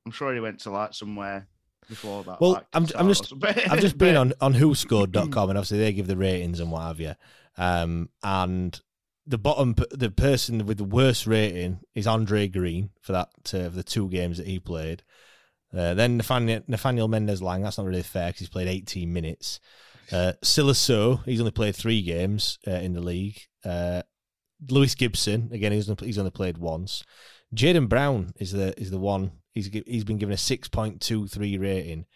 I'm sure he went to like somewhere before that. Well, like, I'm, I'm just I've just been on on WhoScored.com and obviously they give the ratings and what have you. Um, and the bottom, the person with the worst rating is Andre Green for that uh, for the two games that he played. Uh, then Nathaniel, Nathaniel Mendez-Laing, that's not really fair because he's played 18 minutes. Uh, Sylla Sow, he's only played three games uh, in the league. Uh, Lewis Gibson, again, he's only, he's only played once. Jaden Brown is the is the one. He's he's been given a six point two three rating,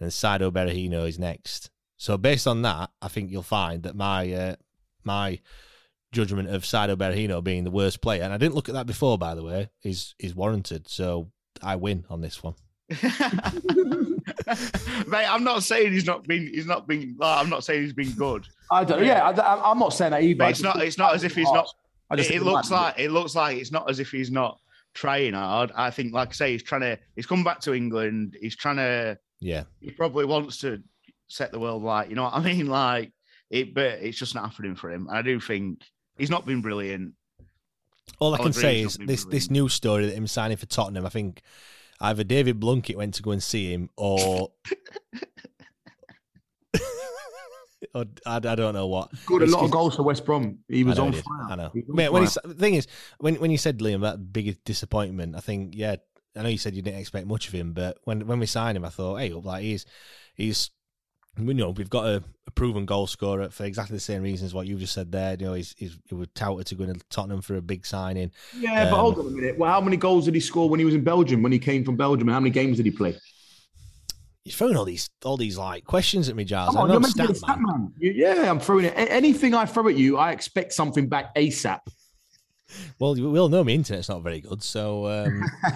and Saido Berahino is next. So based on that, I think you'll find that my uh, my judgment of Saido Berahino being the worst player, and I didn't look at that before, by the way, is is warranted. So I win on this one. Mate, I'm not saying he's not been. He's not been. Like, I'm not saying he's been good. I don't. Yeah, I, am not saying that either. But it's not. It's not as if he's not. It, it looks like it looks like it's not as if he's not trying hard. I think, like I say, he's trying to. He's come back to England. He's trying to. Yeah. He probably wants to set the world light. You know what I mean? Like it, but it's just not happening for him. And I do think he's not been brilliant. All I can say is this brilliant. this news story that him signing for Tottenham. I think either David Blunkett went to go and see him or or I, I don't know what. Scored a lot of goals for West Brom. He was know on he fire. I know. He Mate, when fire. he's, the thing is, when when you said Liam that biggest disappointment, I think yeah, I know you said you didn't expect much of him, but when when we signed him, I thought, hey, like he's he's we know we've got a, a proven goal scorer for exactly the same reasons what you just said there. You know, he's he's he was touted to go to Tottenham for a big signing. Yeah, but Um, hold on a minute. Well, how many goals did he score when he was in Belgium? When he came from Belgium, and how many games did he play? You're throwing all these all these like questions at me, Giles. Come on, I'm you're not meant to be stat man. stat man. You- Yeah, I'm throwing it. A- Anything I throw at you, I expect something back ASAP. Well, we all know my internet's not very good, so um,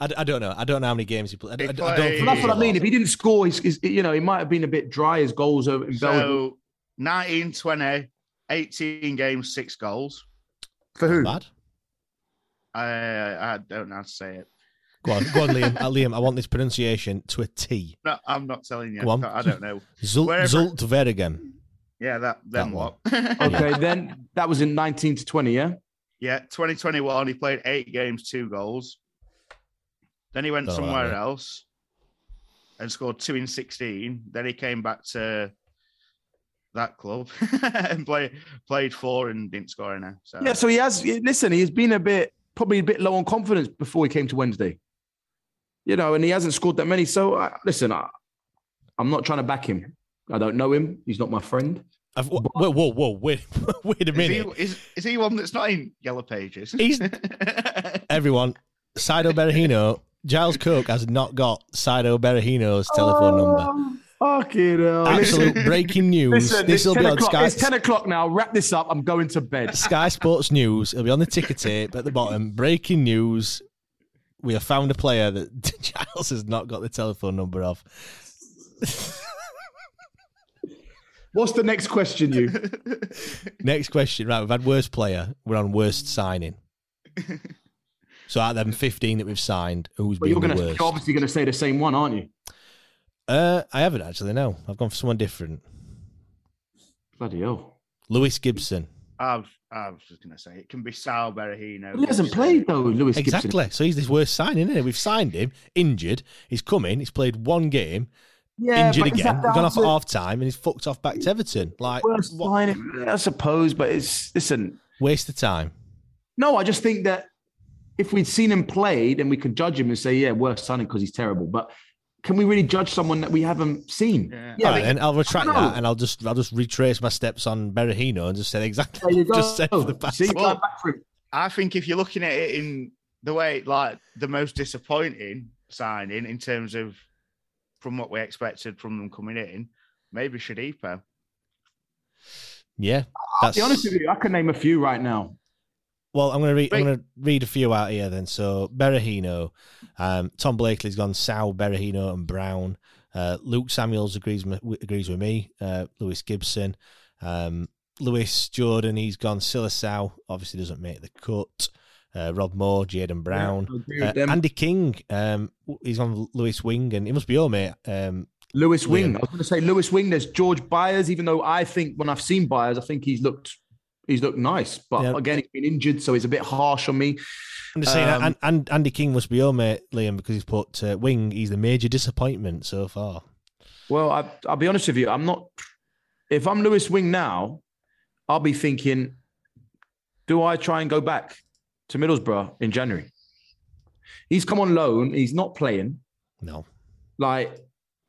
I, I don't know. I don't know how many games he played. I, I, I don't. But that's what I mean. If he didn't score, he's, he's- you know, he might have been a bit dry as goals in Belgium. So 19, 20, 18 games, six goals. For who? Bad. I I don't know how to say it. Go on, go on, Liam. Uh, Liam, I want this pronunciation to a T. No, I'm not telling you. Go on. I don't know. Zult, Wherever- Zulte Waregem. Yeah, that then That what? Okay, then that was in 19 to 20, yeah? Yeah, 2021, he played eight games, two goals. Then he went Don't somewhere about else and scored two in 16. Then he came back to that club and play, played four and didn't score any. So Yeah, so he has, listen, he's been a bit, probably a bit low on confidence before he came to Wednesday. You know, and he hasn't scored that many. So, uh, listen, I, I'm not trying to back him. I don't know him. He's not my friend. I've, whoa, whoa, whoa, whoa, wait, wait a is, minute. he, is, is he one that's not in Yellow Pages? He's everyone. Saido Berahino. Giles Cook has not got Saido Berahino's telephone number. Fucking hell. Absolute breaking news. Listen, this will be on. Sky. it's 10 o'clock now. Wrap this up. I'm going to bed. Sky Sports News. It'll be on the ticker tape at the bottom. Breaking news. We have found a player that Giles has not got the telephone number of. What's the next question, you? Next question. Right, we've had worst player. We're on worst signing. So out of them 15 that we've signed, who's But been you're the gonna worst? you're obviously going to say the same one, aren't you? Uh, I haven't actually, no. I've gone for someone different. Bloody hell. Lewis Gibson. I was, I was just going to say it can be Sal Berahino. He hasn't played, though, Lewis Gibson. Exactly. So he's this worst signing, isn't it? We've signed him, injured. He's come in, he's played one game, Yeah, injured but is again. We've gone off at half time and he's fucked off back to Everton. Like, Worst signing, I suppose, but it's, listen, waste of time. no, I just think that if we'd seen him play, then we could judge him and say, yeah, worst signing because he's terrible. But can we really judge someone that we haven't seen? Yeah. Oh, All right, but- then I'll retract that and I'll just I'll just retrace my steps on Berahino and just say exactly There you I just go. said for the past. See, Well- going back for him. I think if you're looking at it in the way, like the most disappointing signing in terms of from what we expected from them coming in, maybe Shodipo. Yeah, I'll that's be honest with you, I can name a few right now. Well, I'm going to read. I'm going to read a few out here then. So Berahino, um, Tom Blakely's gone Sal, Berahino, and Brown. Uh, Luke Samuels agrees m- agrees with me. Uh, Lewis Gibson, um, Lewis Jordan, he's gone Sylla Sow. Obviously doesn't make the cut. Uh, Rob Moore, Jaden Brown, I agree uh. Andy King. Um, he's on Lewis Wing, and he must be your mate. Um, Lewis Wing. Liam. I was going to say Lewis Wing. There's George Byers. Even though I think when I've seen Byers, I think he's looked he's looked nice. But Yeah. again, he's been injured, so he's a bit harsh on me. I'm just saying, Um, and, and Andy King must be your mate, Liam, because he's put uh, Wing. He's the major disappointment so far. Well, I, I'll be honest with you. I'm not. If I'm Lewis Wing now, I'll be thinking, do I try and go back to Middlesbrough in January? He's come on loan. He's not playing. No, Like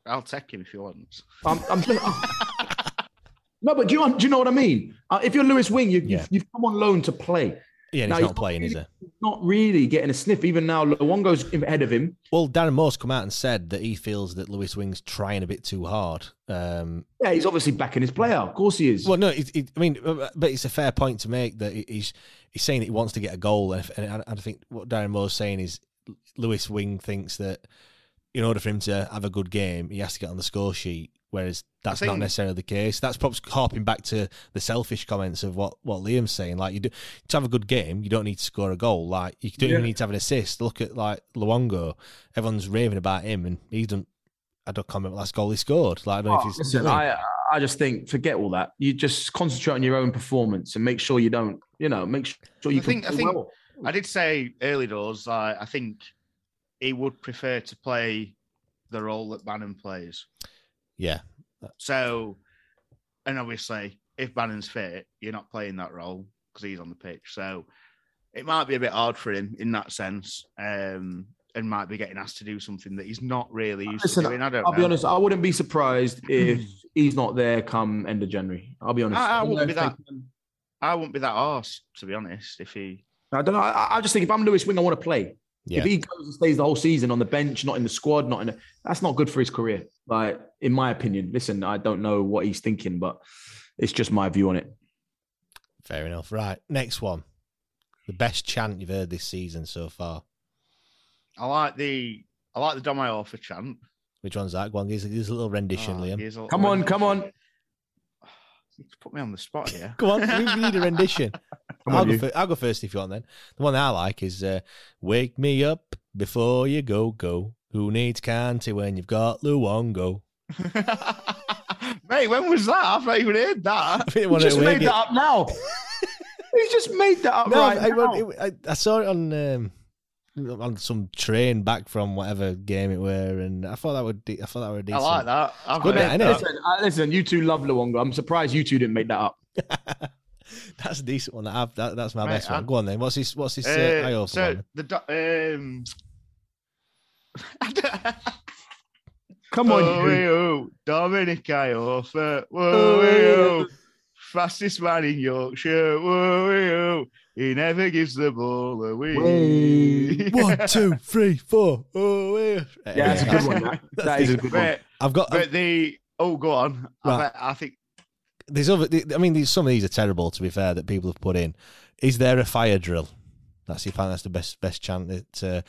I'll take him if you want. I'm. I'm just, no, but do you do you know what I mean? Uh, if you're Lewis Wing, you, Yeah. you've, you've come on loan to play. yeah, Now, he's he's not playing, is he? Not really getting a sniff. Even now, Luongo's ahead of him. Well, Darren Moore's come out and said that he feels that Lewis Wing's trying a bit too hard. Um, Yeah, he's obviously backing his player. Of course, he is. well, no, it, it, I mean, uh, but it's a fair point to make that he's he's saying that he wants to get a goal, and, and I- I think what Darren Moore's saying is Lewis Wing thinks that in order for him to have a good game, he has to get on the score sheet. Whereas that's not necessarily the case. That's perhaps harping back to the selfish comments of what, what Liam's saying. Like you do to have a good game, you don't need to score a goal. Like you don't even need to have an assist. Look at like Luongo. Everyone's raving about him, and he's done. I don't comment last goal he scored. Like I don't know if he's. Listen, I I just think forget all that. You just concentrate on your own performance and make sure you don't, you know, make sure you I think I think well. I did say early doors. Uh, I think he would prefer to play the role that Bannan plays. Yeah, So, and obviously, if Bannan's fit, you're not playing that role because he's on the pitch. So, it might be a bit hard for him in that sense, um, and might be getting asked to do something that he's not really used Listen, to doing. I don't. I'll know. be honest. I wouldn't be surprised if he's not there come end of January. I'll be honest. I, I don't wouldn't be that. they can- I wouldn't be that arse to be honest. If he, I don't know. I, I just think if I'm Lewis Wing, I want to play. Yeah. If he goes and stays the whole season on the bench, not in the squad, not in, the, that's not good for his career. Like in my opinion. Listen, I don't know what he's thinking, but it's just my view on it. Fair enough. Right. Next one. The best chant you've heard this season so far. I like the I like the Dom Iorfa chant. Which one's that? Go on, give us, give us a little rendition, Oh, Liam. here's a- Come on, come on. You put me on the spot here. come on, we we need a rendition. Come I'll, on, go you. fir- I'll go first if you want then. The one that I like is uh, Wake me up before you go, go. Who needs Canty when you've got Luongo? Mate, when was that? I've not even heard that. You You just made it- that up now. you just made that up No, right I, now. I, I, I saw it on um, on some train back from whatever game it were, and I thought that would de- I thought that would I like that. I've good, heard innit? that. Listen, uh, listen, you two love Luongo. I'm surprised you two didn't make that up. That's a decent one. That I've, that, that's my Mate, best one. Go on then. What's this? What's this? Uh, Uh, Iorfa so one? the do- um. Come on, oh, you. hey, oh, Dominic Iorfa. Whoa, hey, oh. Fastest man in Yorkshire. Whoa, hey, oh. He never gives the ball away. Way. One, two, three, four. Oh, yeah. Yeah, that's a good one. That, That's a good one. I've got. but the oh, go on. Right. bet- I think there's other. I mean, these, some of these are terrible. To be fair, that people have put in. Is there a fire drill? That's that's the best best chant. That uh,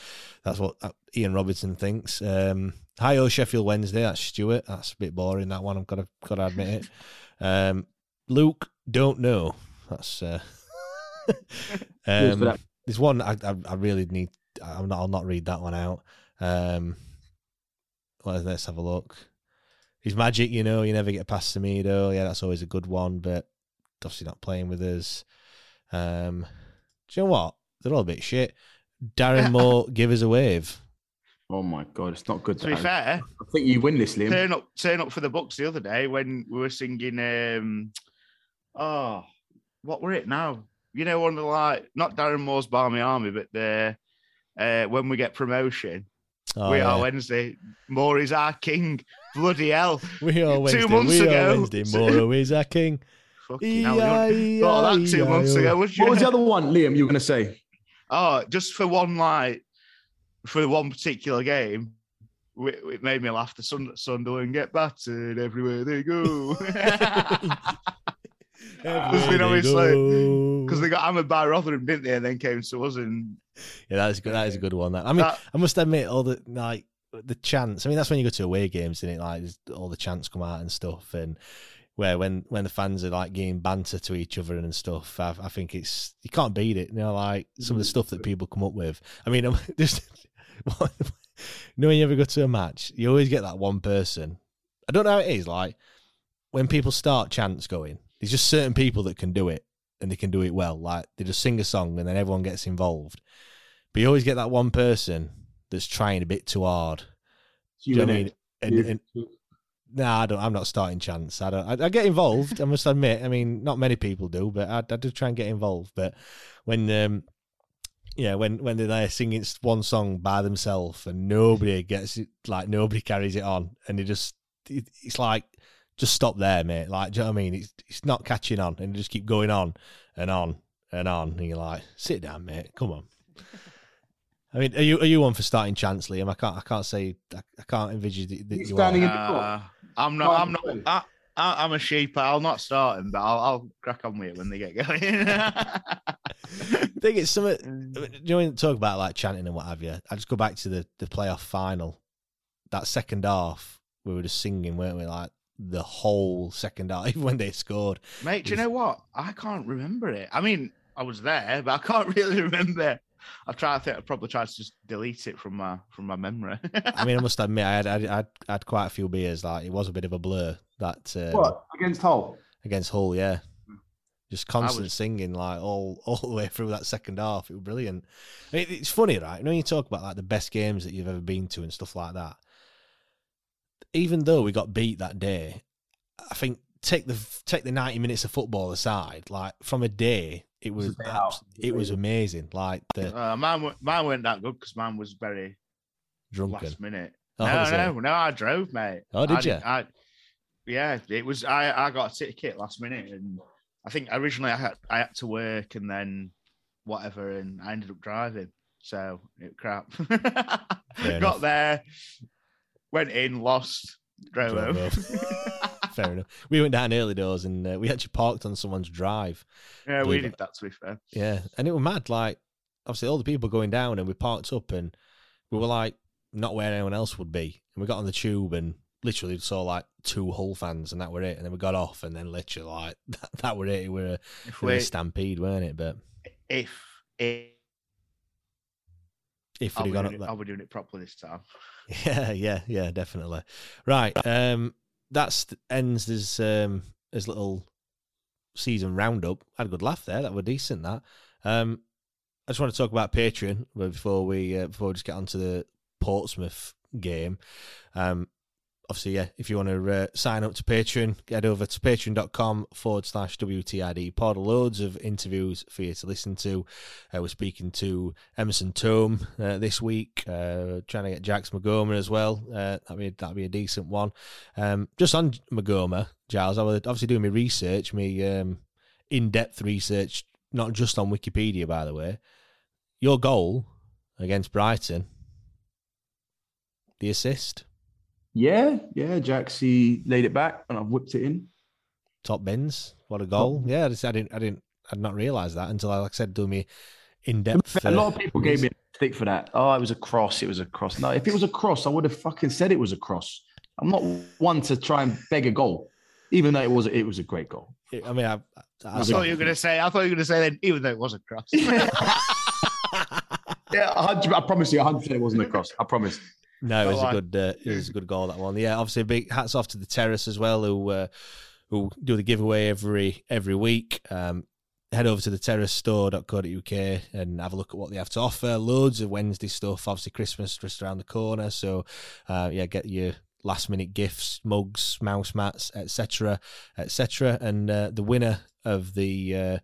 that's what uh, Ian Robertson thinks. Um, Hi, oh Sheffield Wednesday. That's Stuart. That's a bit boring. That one. I've got to got to admit it. Um, Luke, don't know. That's. Uh, um, there's one I, I I really need. I'm not. I'll not read that one out. Um, well, let's have a look. He's magic, you know. You never get past Semedo. Yeah, that's always a good one, but obviously not playing with us. Um, do you know what? They're all a bit shit. Darren Moore, give us a wave. Oh my god, it's not good. to be that. fair, I think you win this, Liam. turn up turn up for the Bucks the other day when we were singing um oh what were it now? You know, one of the like not Darren Moore's Barmy Army, but the uh when we get promotion. Oh, we yeah. are Wednesday. Moore is our king. Bloody hell. We are Wednesday. Two months we ago. are Wednesday. Moore is our king. Fucking hell, you thought that two months ago, would you? What was the other one, Liam? You were going to say? Oh, just for one like for one particular game, it, it made me laugh. The Sund- Sunderland get battered everywhere they go. Because they obviously, because they got hammered by Rotherham, didn't they? And then came to us, and Yeah, that is good. That is a good one. That I mean, That- I must admit, all the like the chants. I mean, that's when you go to away games, and it like all the chants come out and stuff, and where when when the fans are like giving banter to each other and stuff. I, I think it's you can't beat it. You know, like some of the stuff that mm. people come up with. I mean, I'm just you know when you ever go to a match, you always get that one person. I don't know how it is. Like when people start chants going, there's just certain people that can do it and they can do it well. Like they just sing a song and then everyone gets involved. But you always get that one person that's trying a bit too hard. Do you know what I mean? And, and, nah, I don't. I'm not starting chance. I don't. I, I get involved. I must admit. I mean, not many people do, but I, I do try and get involved. But when, um, yeah, when when they're there singing one song by themselves and nobody gets it, like nobody carries it on, and they just, it, it's like, just stop there, mate. Like, do you know what I mean? It's it's not catching on, and they just keep going on and on and on. And you're like, sit down, mate. Come on. I mean, are you are you on for starting chance, Liam? I can't I can't say I, I can't envisage that, that you are. Uh, I'm not. I'm not. I, I, I'm a sheep. I'll not start him, but I'll, I'll crack on with it when they get going. I think it's something. Do you know when you talk about like chanting and what have you? I just go back to the the playoff final. That second half, we were just singing, weren't we? Like the whole second half, when they scored. Mate, do you know what? I can't remember it. I mean, I was there, but I can't really remember. I try. I think I probably tried to just delete it from my from my memory. I mean, I must admit, I had I had, I had, quite a few beers. Like it was a bit of a blur. That um, What against Hull? against Hull, yeah. Just constant was- singing like all all the way through that second half. It was brilliant. I mean, it's funny, right? You know, when you talk about like the best games that you've ever been to and stuff like that. Even though we got beat that day, I think take the take the ninety minutes of football aside, like from a day, it was abs- it was amazing. Like the Uh, mine, mine weren't that good because mine was very drunken. last minute. Oh, no, was it? no, no, I drove, mate. Oh, did I you? I, yeah, it was. I I got a ticket last minute, and I think originally I had I had to work and then whatever, and I ended up driving. So it crap. Got enough. there, went in, lost, drove, home. Fair enough. We went down early doors and uh, we actually parked on someone's drive. yeah, we did that. To be fair, Yeah, and it was mad. Like obviously, all the people going down, and we parked up, and we were like not where anyone else would be. And we got on the tube, and literally saw like two Hull fans, and that were it. And then we got off, and then literally like that, that were it. We were were a stampede, weren't it? But if if if I'll we'd be, gone doing up it, that, I'll be doing it properly this time. Yeah, yeah, yeah, definitely. Right. Um that's ends this um his little season roundup. I Had a good laugh there. That were decent that. Um I just want to talk about Patreon before we uh, before we just get onto the Portsmouth game. Um obviously, yeah, if you want to uh, sign up to Patreon, get over to patreon.com forward slash WTID pod. Loads of interviews for you to listen to. Uh, we're speaking to Emerson Thome uh, this week, uh, trying to get Jacques Maghoma as well. Uh, that'd, be, that'd be a decent one. Um, just on Maghoma, Giles, I was obviously doing my research, my um, in depth research, not just on Wikipedia, by the way. Your goal against Brighton, the assist. Yeah, yeah. Jaxie laid it back and I've whipped it in. top bins. What a goal! Yeah, I, just, I didn't, I didn't, I did not realize that until I, like I said, doing me in depth. A lot of people gave me a stick for that. Oh, it was a cross. It was a cross. No, if it was a cross, I would have fucking said it was a cross. I'm not one to try and beg a goal, even though it was it was a great goal. I mean, I, I thought you were going to say. I thought you were going to say then, even though it was a cross. Yeah, I promise you, 100 percent it wasn't a cross. I promise. No, it was a good, uh, it was a good goal that one. Yeah, obviously, big hats off to the Terrace as well, who uh, who do the giveaway every every week. Um, head over to the terracestore.co.uk and have a look at what they have to offer. Loads of Wednesday stuff. Obviously, Christmas just around the corner, so uh, yeah, get your last minute gifts, mugs, mouse mats, etc., etc. And uh, the winner of the, uh,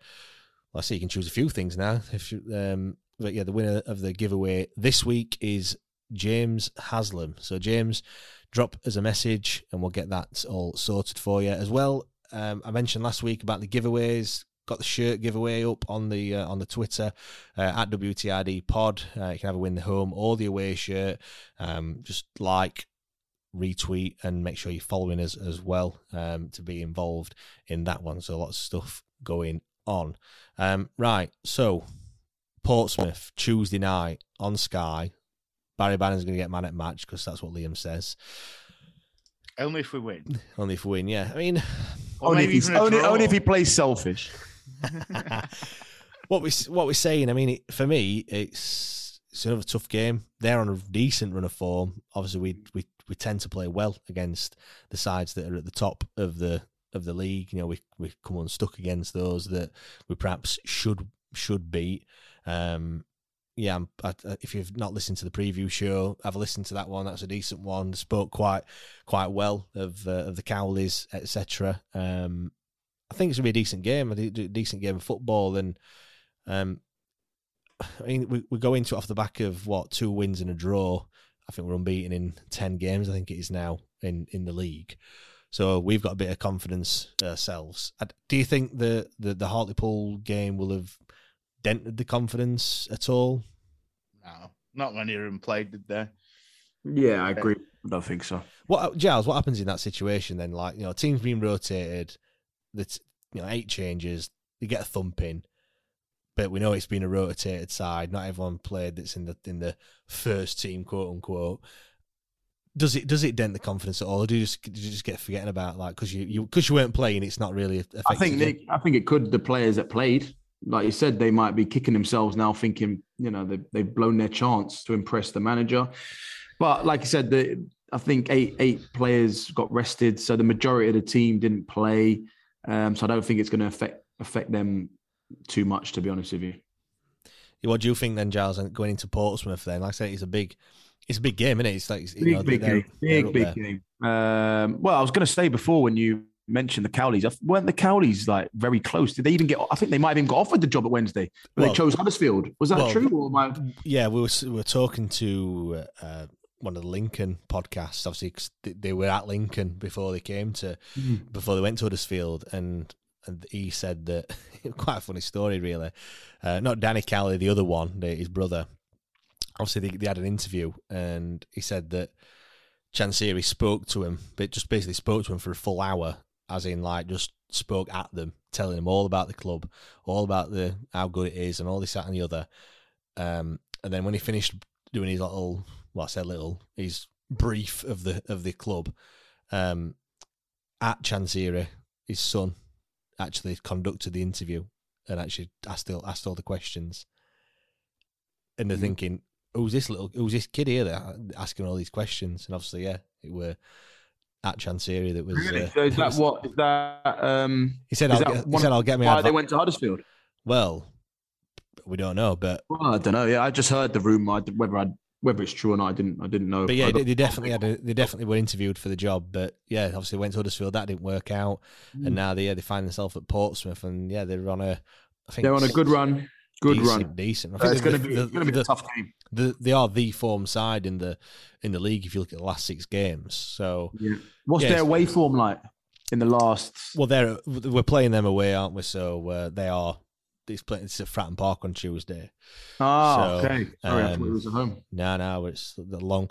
well, I see you can choose a few things now. If you, um, but yeah, the winner of the giveaway this week is James Haslam. So James, drop us a message and we'll get that all sorted for you as well. Um, I mentioned last week about the giveaways. Got the shirt giveaway up on the uh, on the Twitter uh, at WTID Pod. Uh, you can have a win the home or the away shirt. Um, just like, retweet, and make sure you're following us as well um, to be involved in that one. So lots of stuff going on. Um, right, so Portsmouth Tuesday night on Sky. Barry Bannan's going to get man at match because that's what Liam says. Only if we win. Only if we win, yeah. I mean, Only if, he's, only, only if he plays selfish. what we what we're saying. I mean, it, for me, it's it's another tough game. They're on a decent run of form. Obviously, we we we tend to play well against the sides that are at the top of the of the league. You know, we we come unstuck against those that we perhaps should should beat. Um, yeah, I, I- if you've not listened to the preview show, have a listen to that one. That's a decent one. Spoke quite quite well of uh, of the Cowleys, etc. Um, I think it's gonna be a decent game, a de- de- decent game of football, and um, I mean we we go into it off the back of what two wins and a draw. I think we're unbeaten in ten games. I think it is now in in the league. So we've got a bit of confidence ourselves. Do you think the the the Hartlepool game will have dented the confidence at all? No, not when Iran played, did they? Yeah, I agree. I don't think so. What Giles? What happens in that situation then? Like you know, teams being rotated, that you know eight changes, they get a thumping, but we know it's been a rotated side. Not everyone played that's in the in the first team, quote unquote. Does it does it dent the confidence at all, or do you just do you just get forgetting about like because you you because you weren't playing, it's not really. Affected I think you? Nick, I think it could. The players that played, like you said, they might be kicking themselves now, thinking you know they they've blown their chance to impress the manager. But like you said, the I think eight eight players got rested, so the majority of the team didn't play. Um, so I don't think it's going to affect affect them too much, to be honest with you. What do you think then, Giles? And going into Portsmouth, then, like I say, it's a big, it's a big game, isn't it? It's like you Big, know, big game. Big, big there. game. Um, well, I was going to say before when you mentioned the Cowleys. Weren't the Cowleys like very close? Did they even get? I think they might have even got offered the job at Wednesday. But Well- they chose Huddersfield. Was that well, true? Or I... Yeah, we were we were talking to uh, one of the Lincoln podcasts, obviously 'cause they, they were at Lincoln before they came to Mhm. before they went to Huddersfield, and and he said that quite a funny story, really. Uh, not Danny Cowley, the other one, the- his brother. Obviously, they, they had an interview, and he said that Chansiri spoke to him, but just basically spoke to him for a full hour, as in like just spoke at them, telling them all about the club, all about the how good it is, and all this that and the other. Um, and then when he finished doing his little, well, I said little, his brief of the of the club, um, at Chansiri, his son actually conducted the interview and actually asked all, asked all the questions. And they're Mhm. thinking, who's this little, who's this kid here that asking all these questions? And obviously, yeah, it were at Chansiri that was. Really? uh, So is that was- what? Is that? Um, He said, "I'll get- he said, I'll get me Why they went to Huddersfield? Well, we don't know, but Well, I don't know. Yeah, I just heard the rumor. Whether I whether it's true or not, I didn't. I didn't know. But yeah, got- they definitely had. A, they definitely were interviewed for the job. But yeah, obviously went to Huddersfield. That didn't work out, Mm. and now they yeah, they find themselves at Portsmouth, and yeah, they're on a. I think They're on a good run. Good decent, run. Decent. I think it's going to be, the- gonna be the- a tough game. The, they are the form side in the in the league if you look at the last six games. So Yeah. What's yeah, their away form like in the last? Well, they're we're playing them away, aren't we? So uh, they are. It's playing. It's at Fratton Park on Tuesday. Ah, So, okay. Sorry, I thought um, it was at home. No, no, it's the long,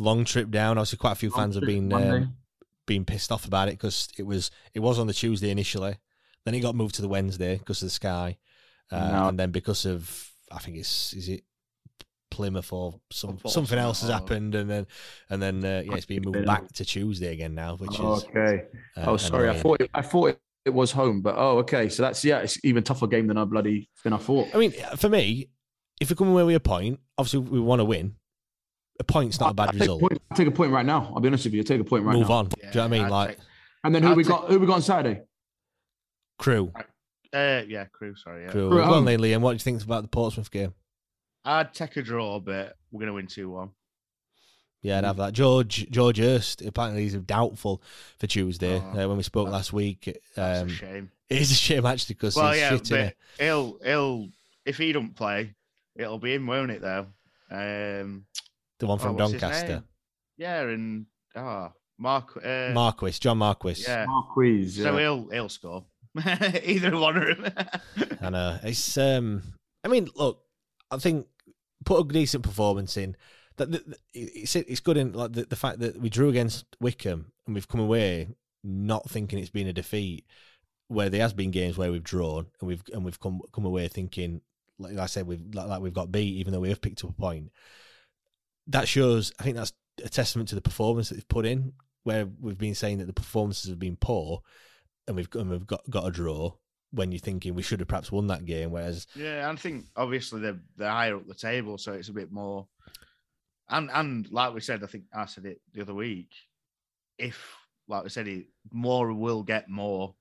long trip down. Obviously, quite a few Long fans have been um, been pissed off about it because it was it was on the Tuesday initially, then it got moved to the Wednesday because of the sky, uh, No. and then because of I think it's is it Plymouth or some, something else has happened, and then and then uh, yeah, it's been moved back to Tuesday again now, which is okay. uh, oh, sorry. I thought it, I thought it, it was home, but oh, okay. So that's yeah, it's even tougher game than I bloody than I thought. I mean, for me, if we come away with a point, obviously we want to win. A point's not a bad I take result. A point, I take a point right now. I'll be honest with you. I take a point right Move now. Move on. Do you know what I mean? I'd Like take- And then who I'd we take- got? Who we got on Saturday? Crewe, Uh, yeah, Crewe. Sorry, yeah. Crewe. Crewe at Go on, home. then, Liam. What do you think about the Portsmouth game? I'd take a draw, but we're gonna win two one. Yeah, I'd have that. George George Hirst apparently he's doubtful for Tuesday. Oh, uh, when we spoke last week, That's um, a shame. it is a shame actually because Well, he's yeah, shit innit? but he'll he'll if he don't play, it'll be him, won't it? Though. Um, the one oh, from what's his Doncaster, name? Yeah, and ah, Mark. Uh, Marquis, John Marquis. Yeah. Marquise. So yeah. he'll he'll score. Either one of them. I know it's. um I mean, look, I think put a decent performance in. That it's it's good in like the, the fact that we drew against Wycombe and we've come away not thinking it's been a defeat. Where there has been games where we've drawn and we've and we've come come away thinking, like I said, we've like, like we've got beat even though we have picked up a point. That shows. I think that's a testament to the performance that they've put in. Where we've been saying that the performances have been poor, and we've and we've got got a draw. When you're thinking we should have perhaps won that game, whereas Yeah, I think obviously they're they're higher up the table, so it's a bit more. And and like we said, I think I said it the other week. If like we said, it, more will get more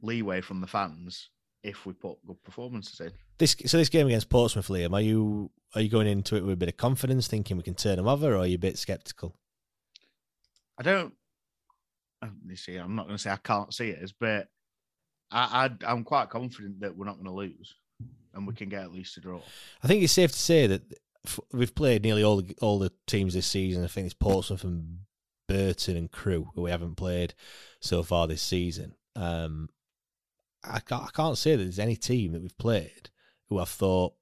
leeway from the fans if we put good performances in. This so this game against Portsmouth, Liam, are you are you going into it with a bit of confidence, thinking we can turn them over, or are you a bit sceptical? I don't. Uh, You see, I'm not going to say I can't see it as, but I, I I'm quite confident that we're not going to lose, and we can get at least a draw. I think it's safe to say that f- we've played nearly all the, all the teams this season. I think it's Portsmouth and Burton and Crewe who we haven't played so far this season. Um, I can't, I can't say that there's any team that we've played who I've thought,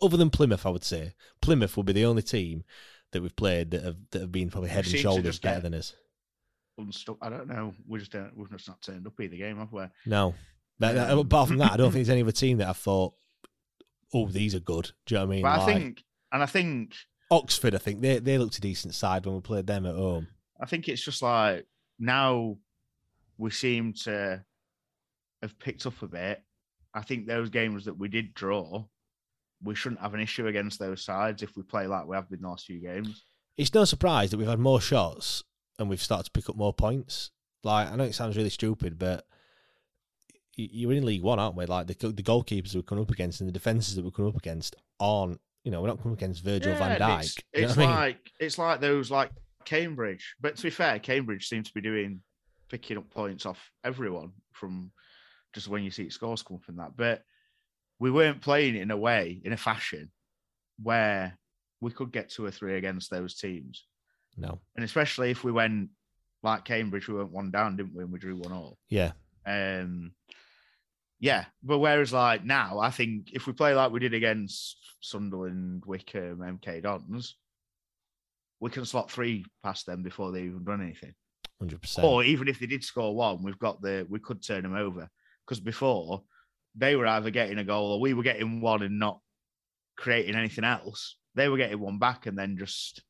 other than Plymouth, I would say Plymouth will be the only team that we've played that have that have been probably head and shoulders better get- than us. Unstuck. I don't know. We just don't. We've just not turned up either game, have we? No. That, that- Um, apart from that, I don't think there's any other team that I thought, oh, these are good. Do you know what I mean? But I think, and I think, Oxford, I think they they looked a decent side when we played them at home. I think it's just like now we seem to have picked up a bit. I think those games that we did draw, we shouldn't have an issue against those sides if we play like we have been the last few games. It's no surprise that we've had more shots and we've started to pick up more points. Like I know it sounds really stupid, but you're in League One, aren't we? Like the the goalkeepers we're coming up against and the defenses that we're coming up against aren't. You know, we're not coming against Virgil van Dijk. It's, you know it's what I mean? like it's like those like Cambridge. But to be fair, Cambridge seems to be doing picking up points off everyone from just when you see scores come from that. But we weren't playing it in a way, in a fashion where we could get two or three against those teams. No. And especially if we went like Cambridge, we went one down, didn't we? And we drew one all. Yeah. Um, yeah, but whereas like now, I think if we play like we did against Sunderland, Wycombe, MK Dons, we can slot three past them before they even run anything. Hundred percent. Or even if they did score one, we've got the we could turn them over because before they were either getting a goal or we were getting one and not creating anything else. They were getting one back and then just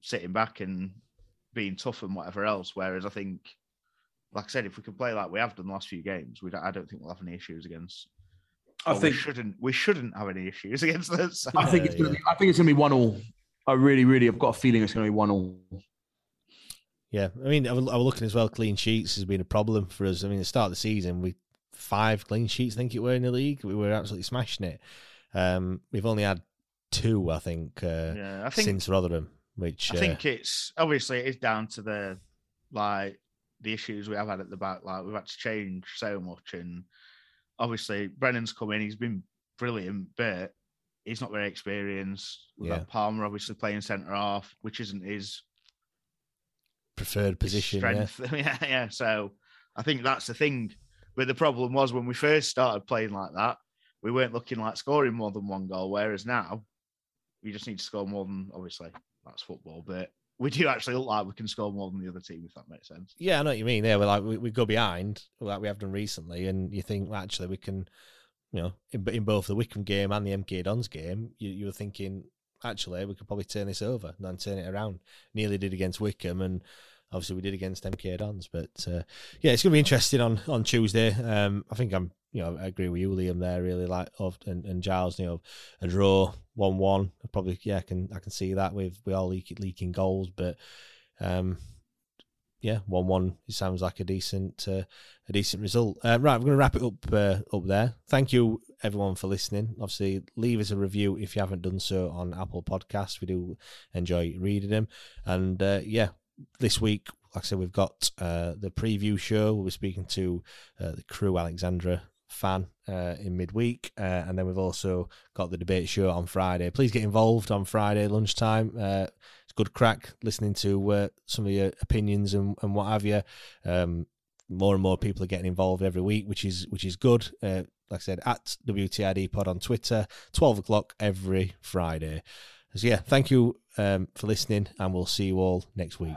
sitting back and being tough and whatever else. Whereas I think, like I said, if we can play like we have done the last few games, we don't, I don't think we'll have any issues against. I think- we shouldn't. We shouldn't have any issues against this. I think it's gonna be, I think it's gonna be one all. I really, really, I've got a feeling it's gonna be one all. Yeah, I mean, I was, I was looking as well. Clean sheets has been a problem for us. I mean, at the start of the season, we five clean sheets. I think it were in the league. We were absolutely smashing it. Um, we've only had two, I think, uh, Yeah, I think- since Rotherham. Which I uh, think it's obviously it's down to the like the issues we have had at the back. Like we've had to change so much, and obviously Brennan's come in. He's been brilliant, but he's not very experienced. We've Yeah. got Palmer obviously playing centre half, which isn't his preferred position. Yeah. strength. Yeah. yeah, So I think that's the thing. But the problem was when we first started playing like that, we weren't looking like scoring more than one goal. Whereas now, we just need to score more than obviously that's football, but we do actually look like we can score more than the other team, if that makes sense. Yeah, I know what you mean. Yeah, we're like we, we go behind like we have done recently, and you think well, actually we can, you know, in, in both the Wycombe game and the MK Dons game, you, you were thinking actually we could probably turn this over and then turn it around. Nearly did against Wycombe, and obviously we did against MK Dons. But uh, yeah, it's going to be interesting on on Tuesday. Um, I think I'm, you know, I agree with you, Liam. There, really like of and, and Giles, you know, a draw one one. Probably, yeah, I can I can see that with we all leak, leaking goals, but. Um, yeah, one one. It sounds like a decent uh, a decent result. Uh, right, we're going to wrap it up uh, up there. Thank you everyone for listening. Obviously, leave us a review if you haven't done so on Apple Podcasts. We do enjoy reading them. And uh, yeah, this week, like I said, we've got uh, the preview show. We'll be speaking to uh, the Crewe, Alexandra fan uh, in midweek, uh, and then we've also got the debate show on Friday. Please get involved on Friday lunchtime. Uh, it's good crack listening to uh, some of your opinions and, and what have you. Um, more and more people are getting involved every week, which is which is good. Uh, like I said, at WTID Pod on Twitter, twelve o'clock every Friday. So yeah, thank you um, for listening, and we'll see you all next week.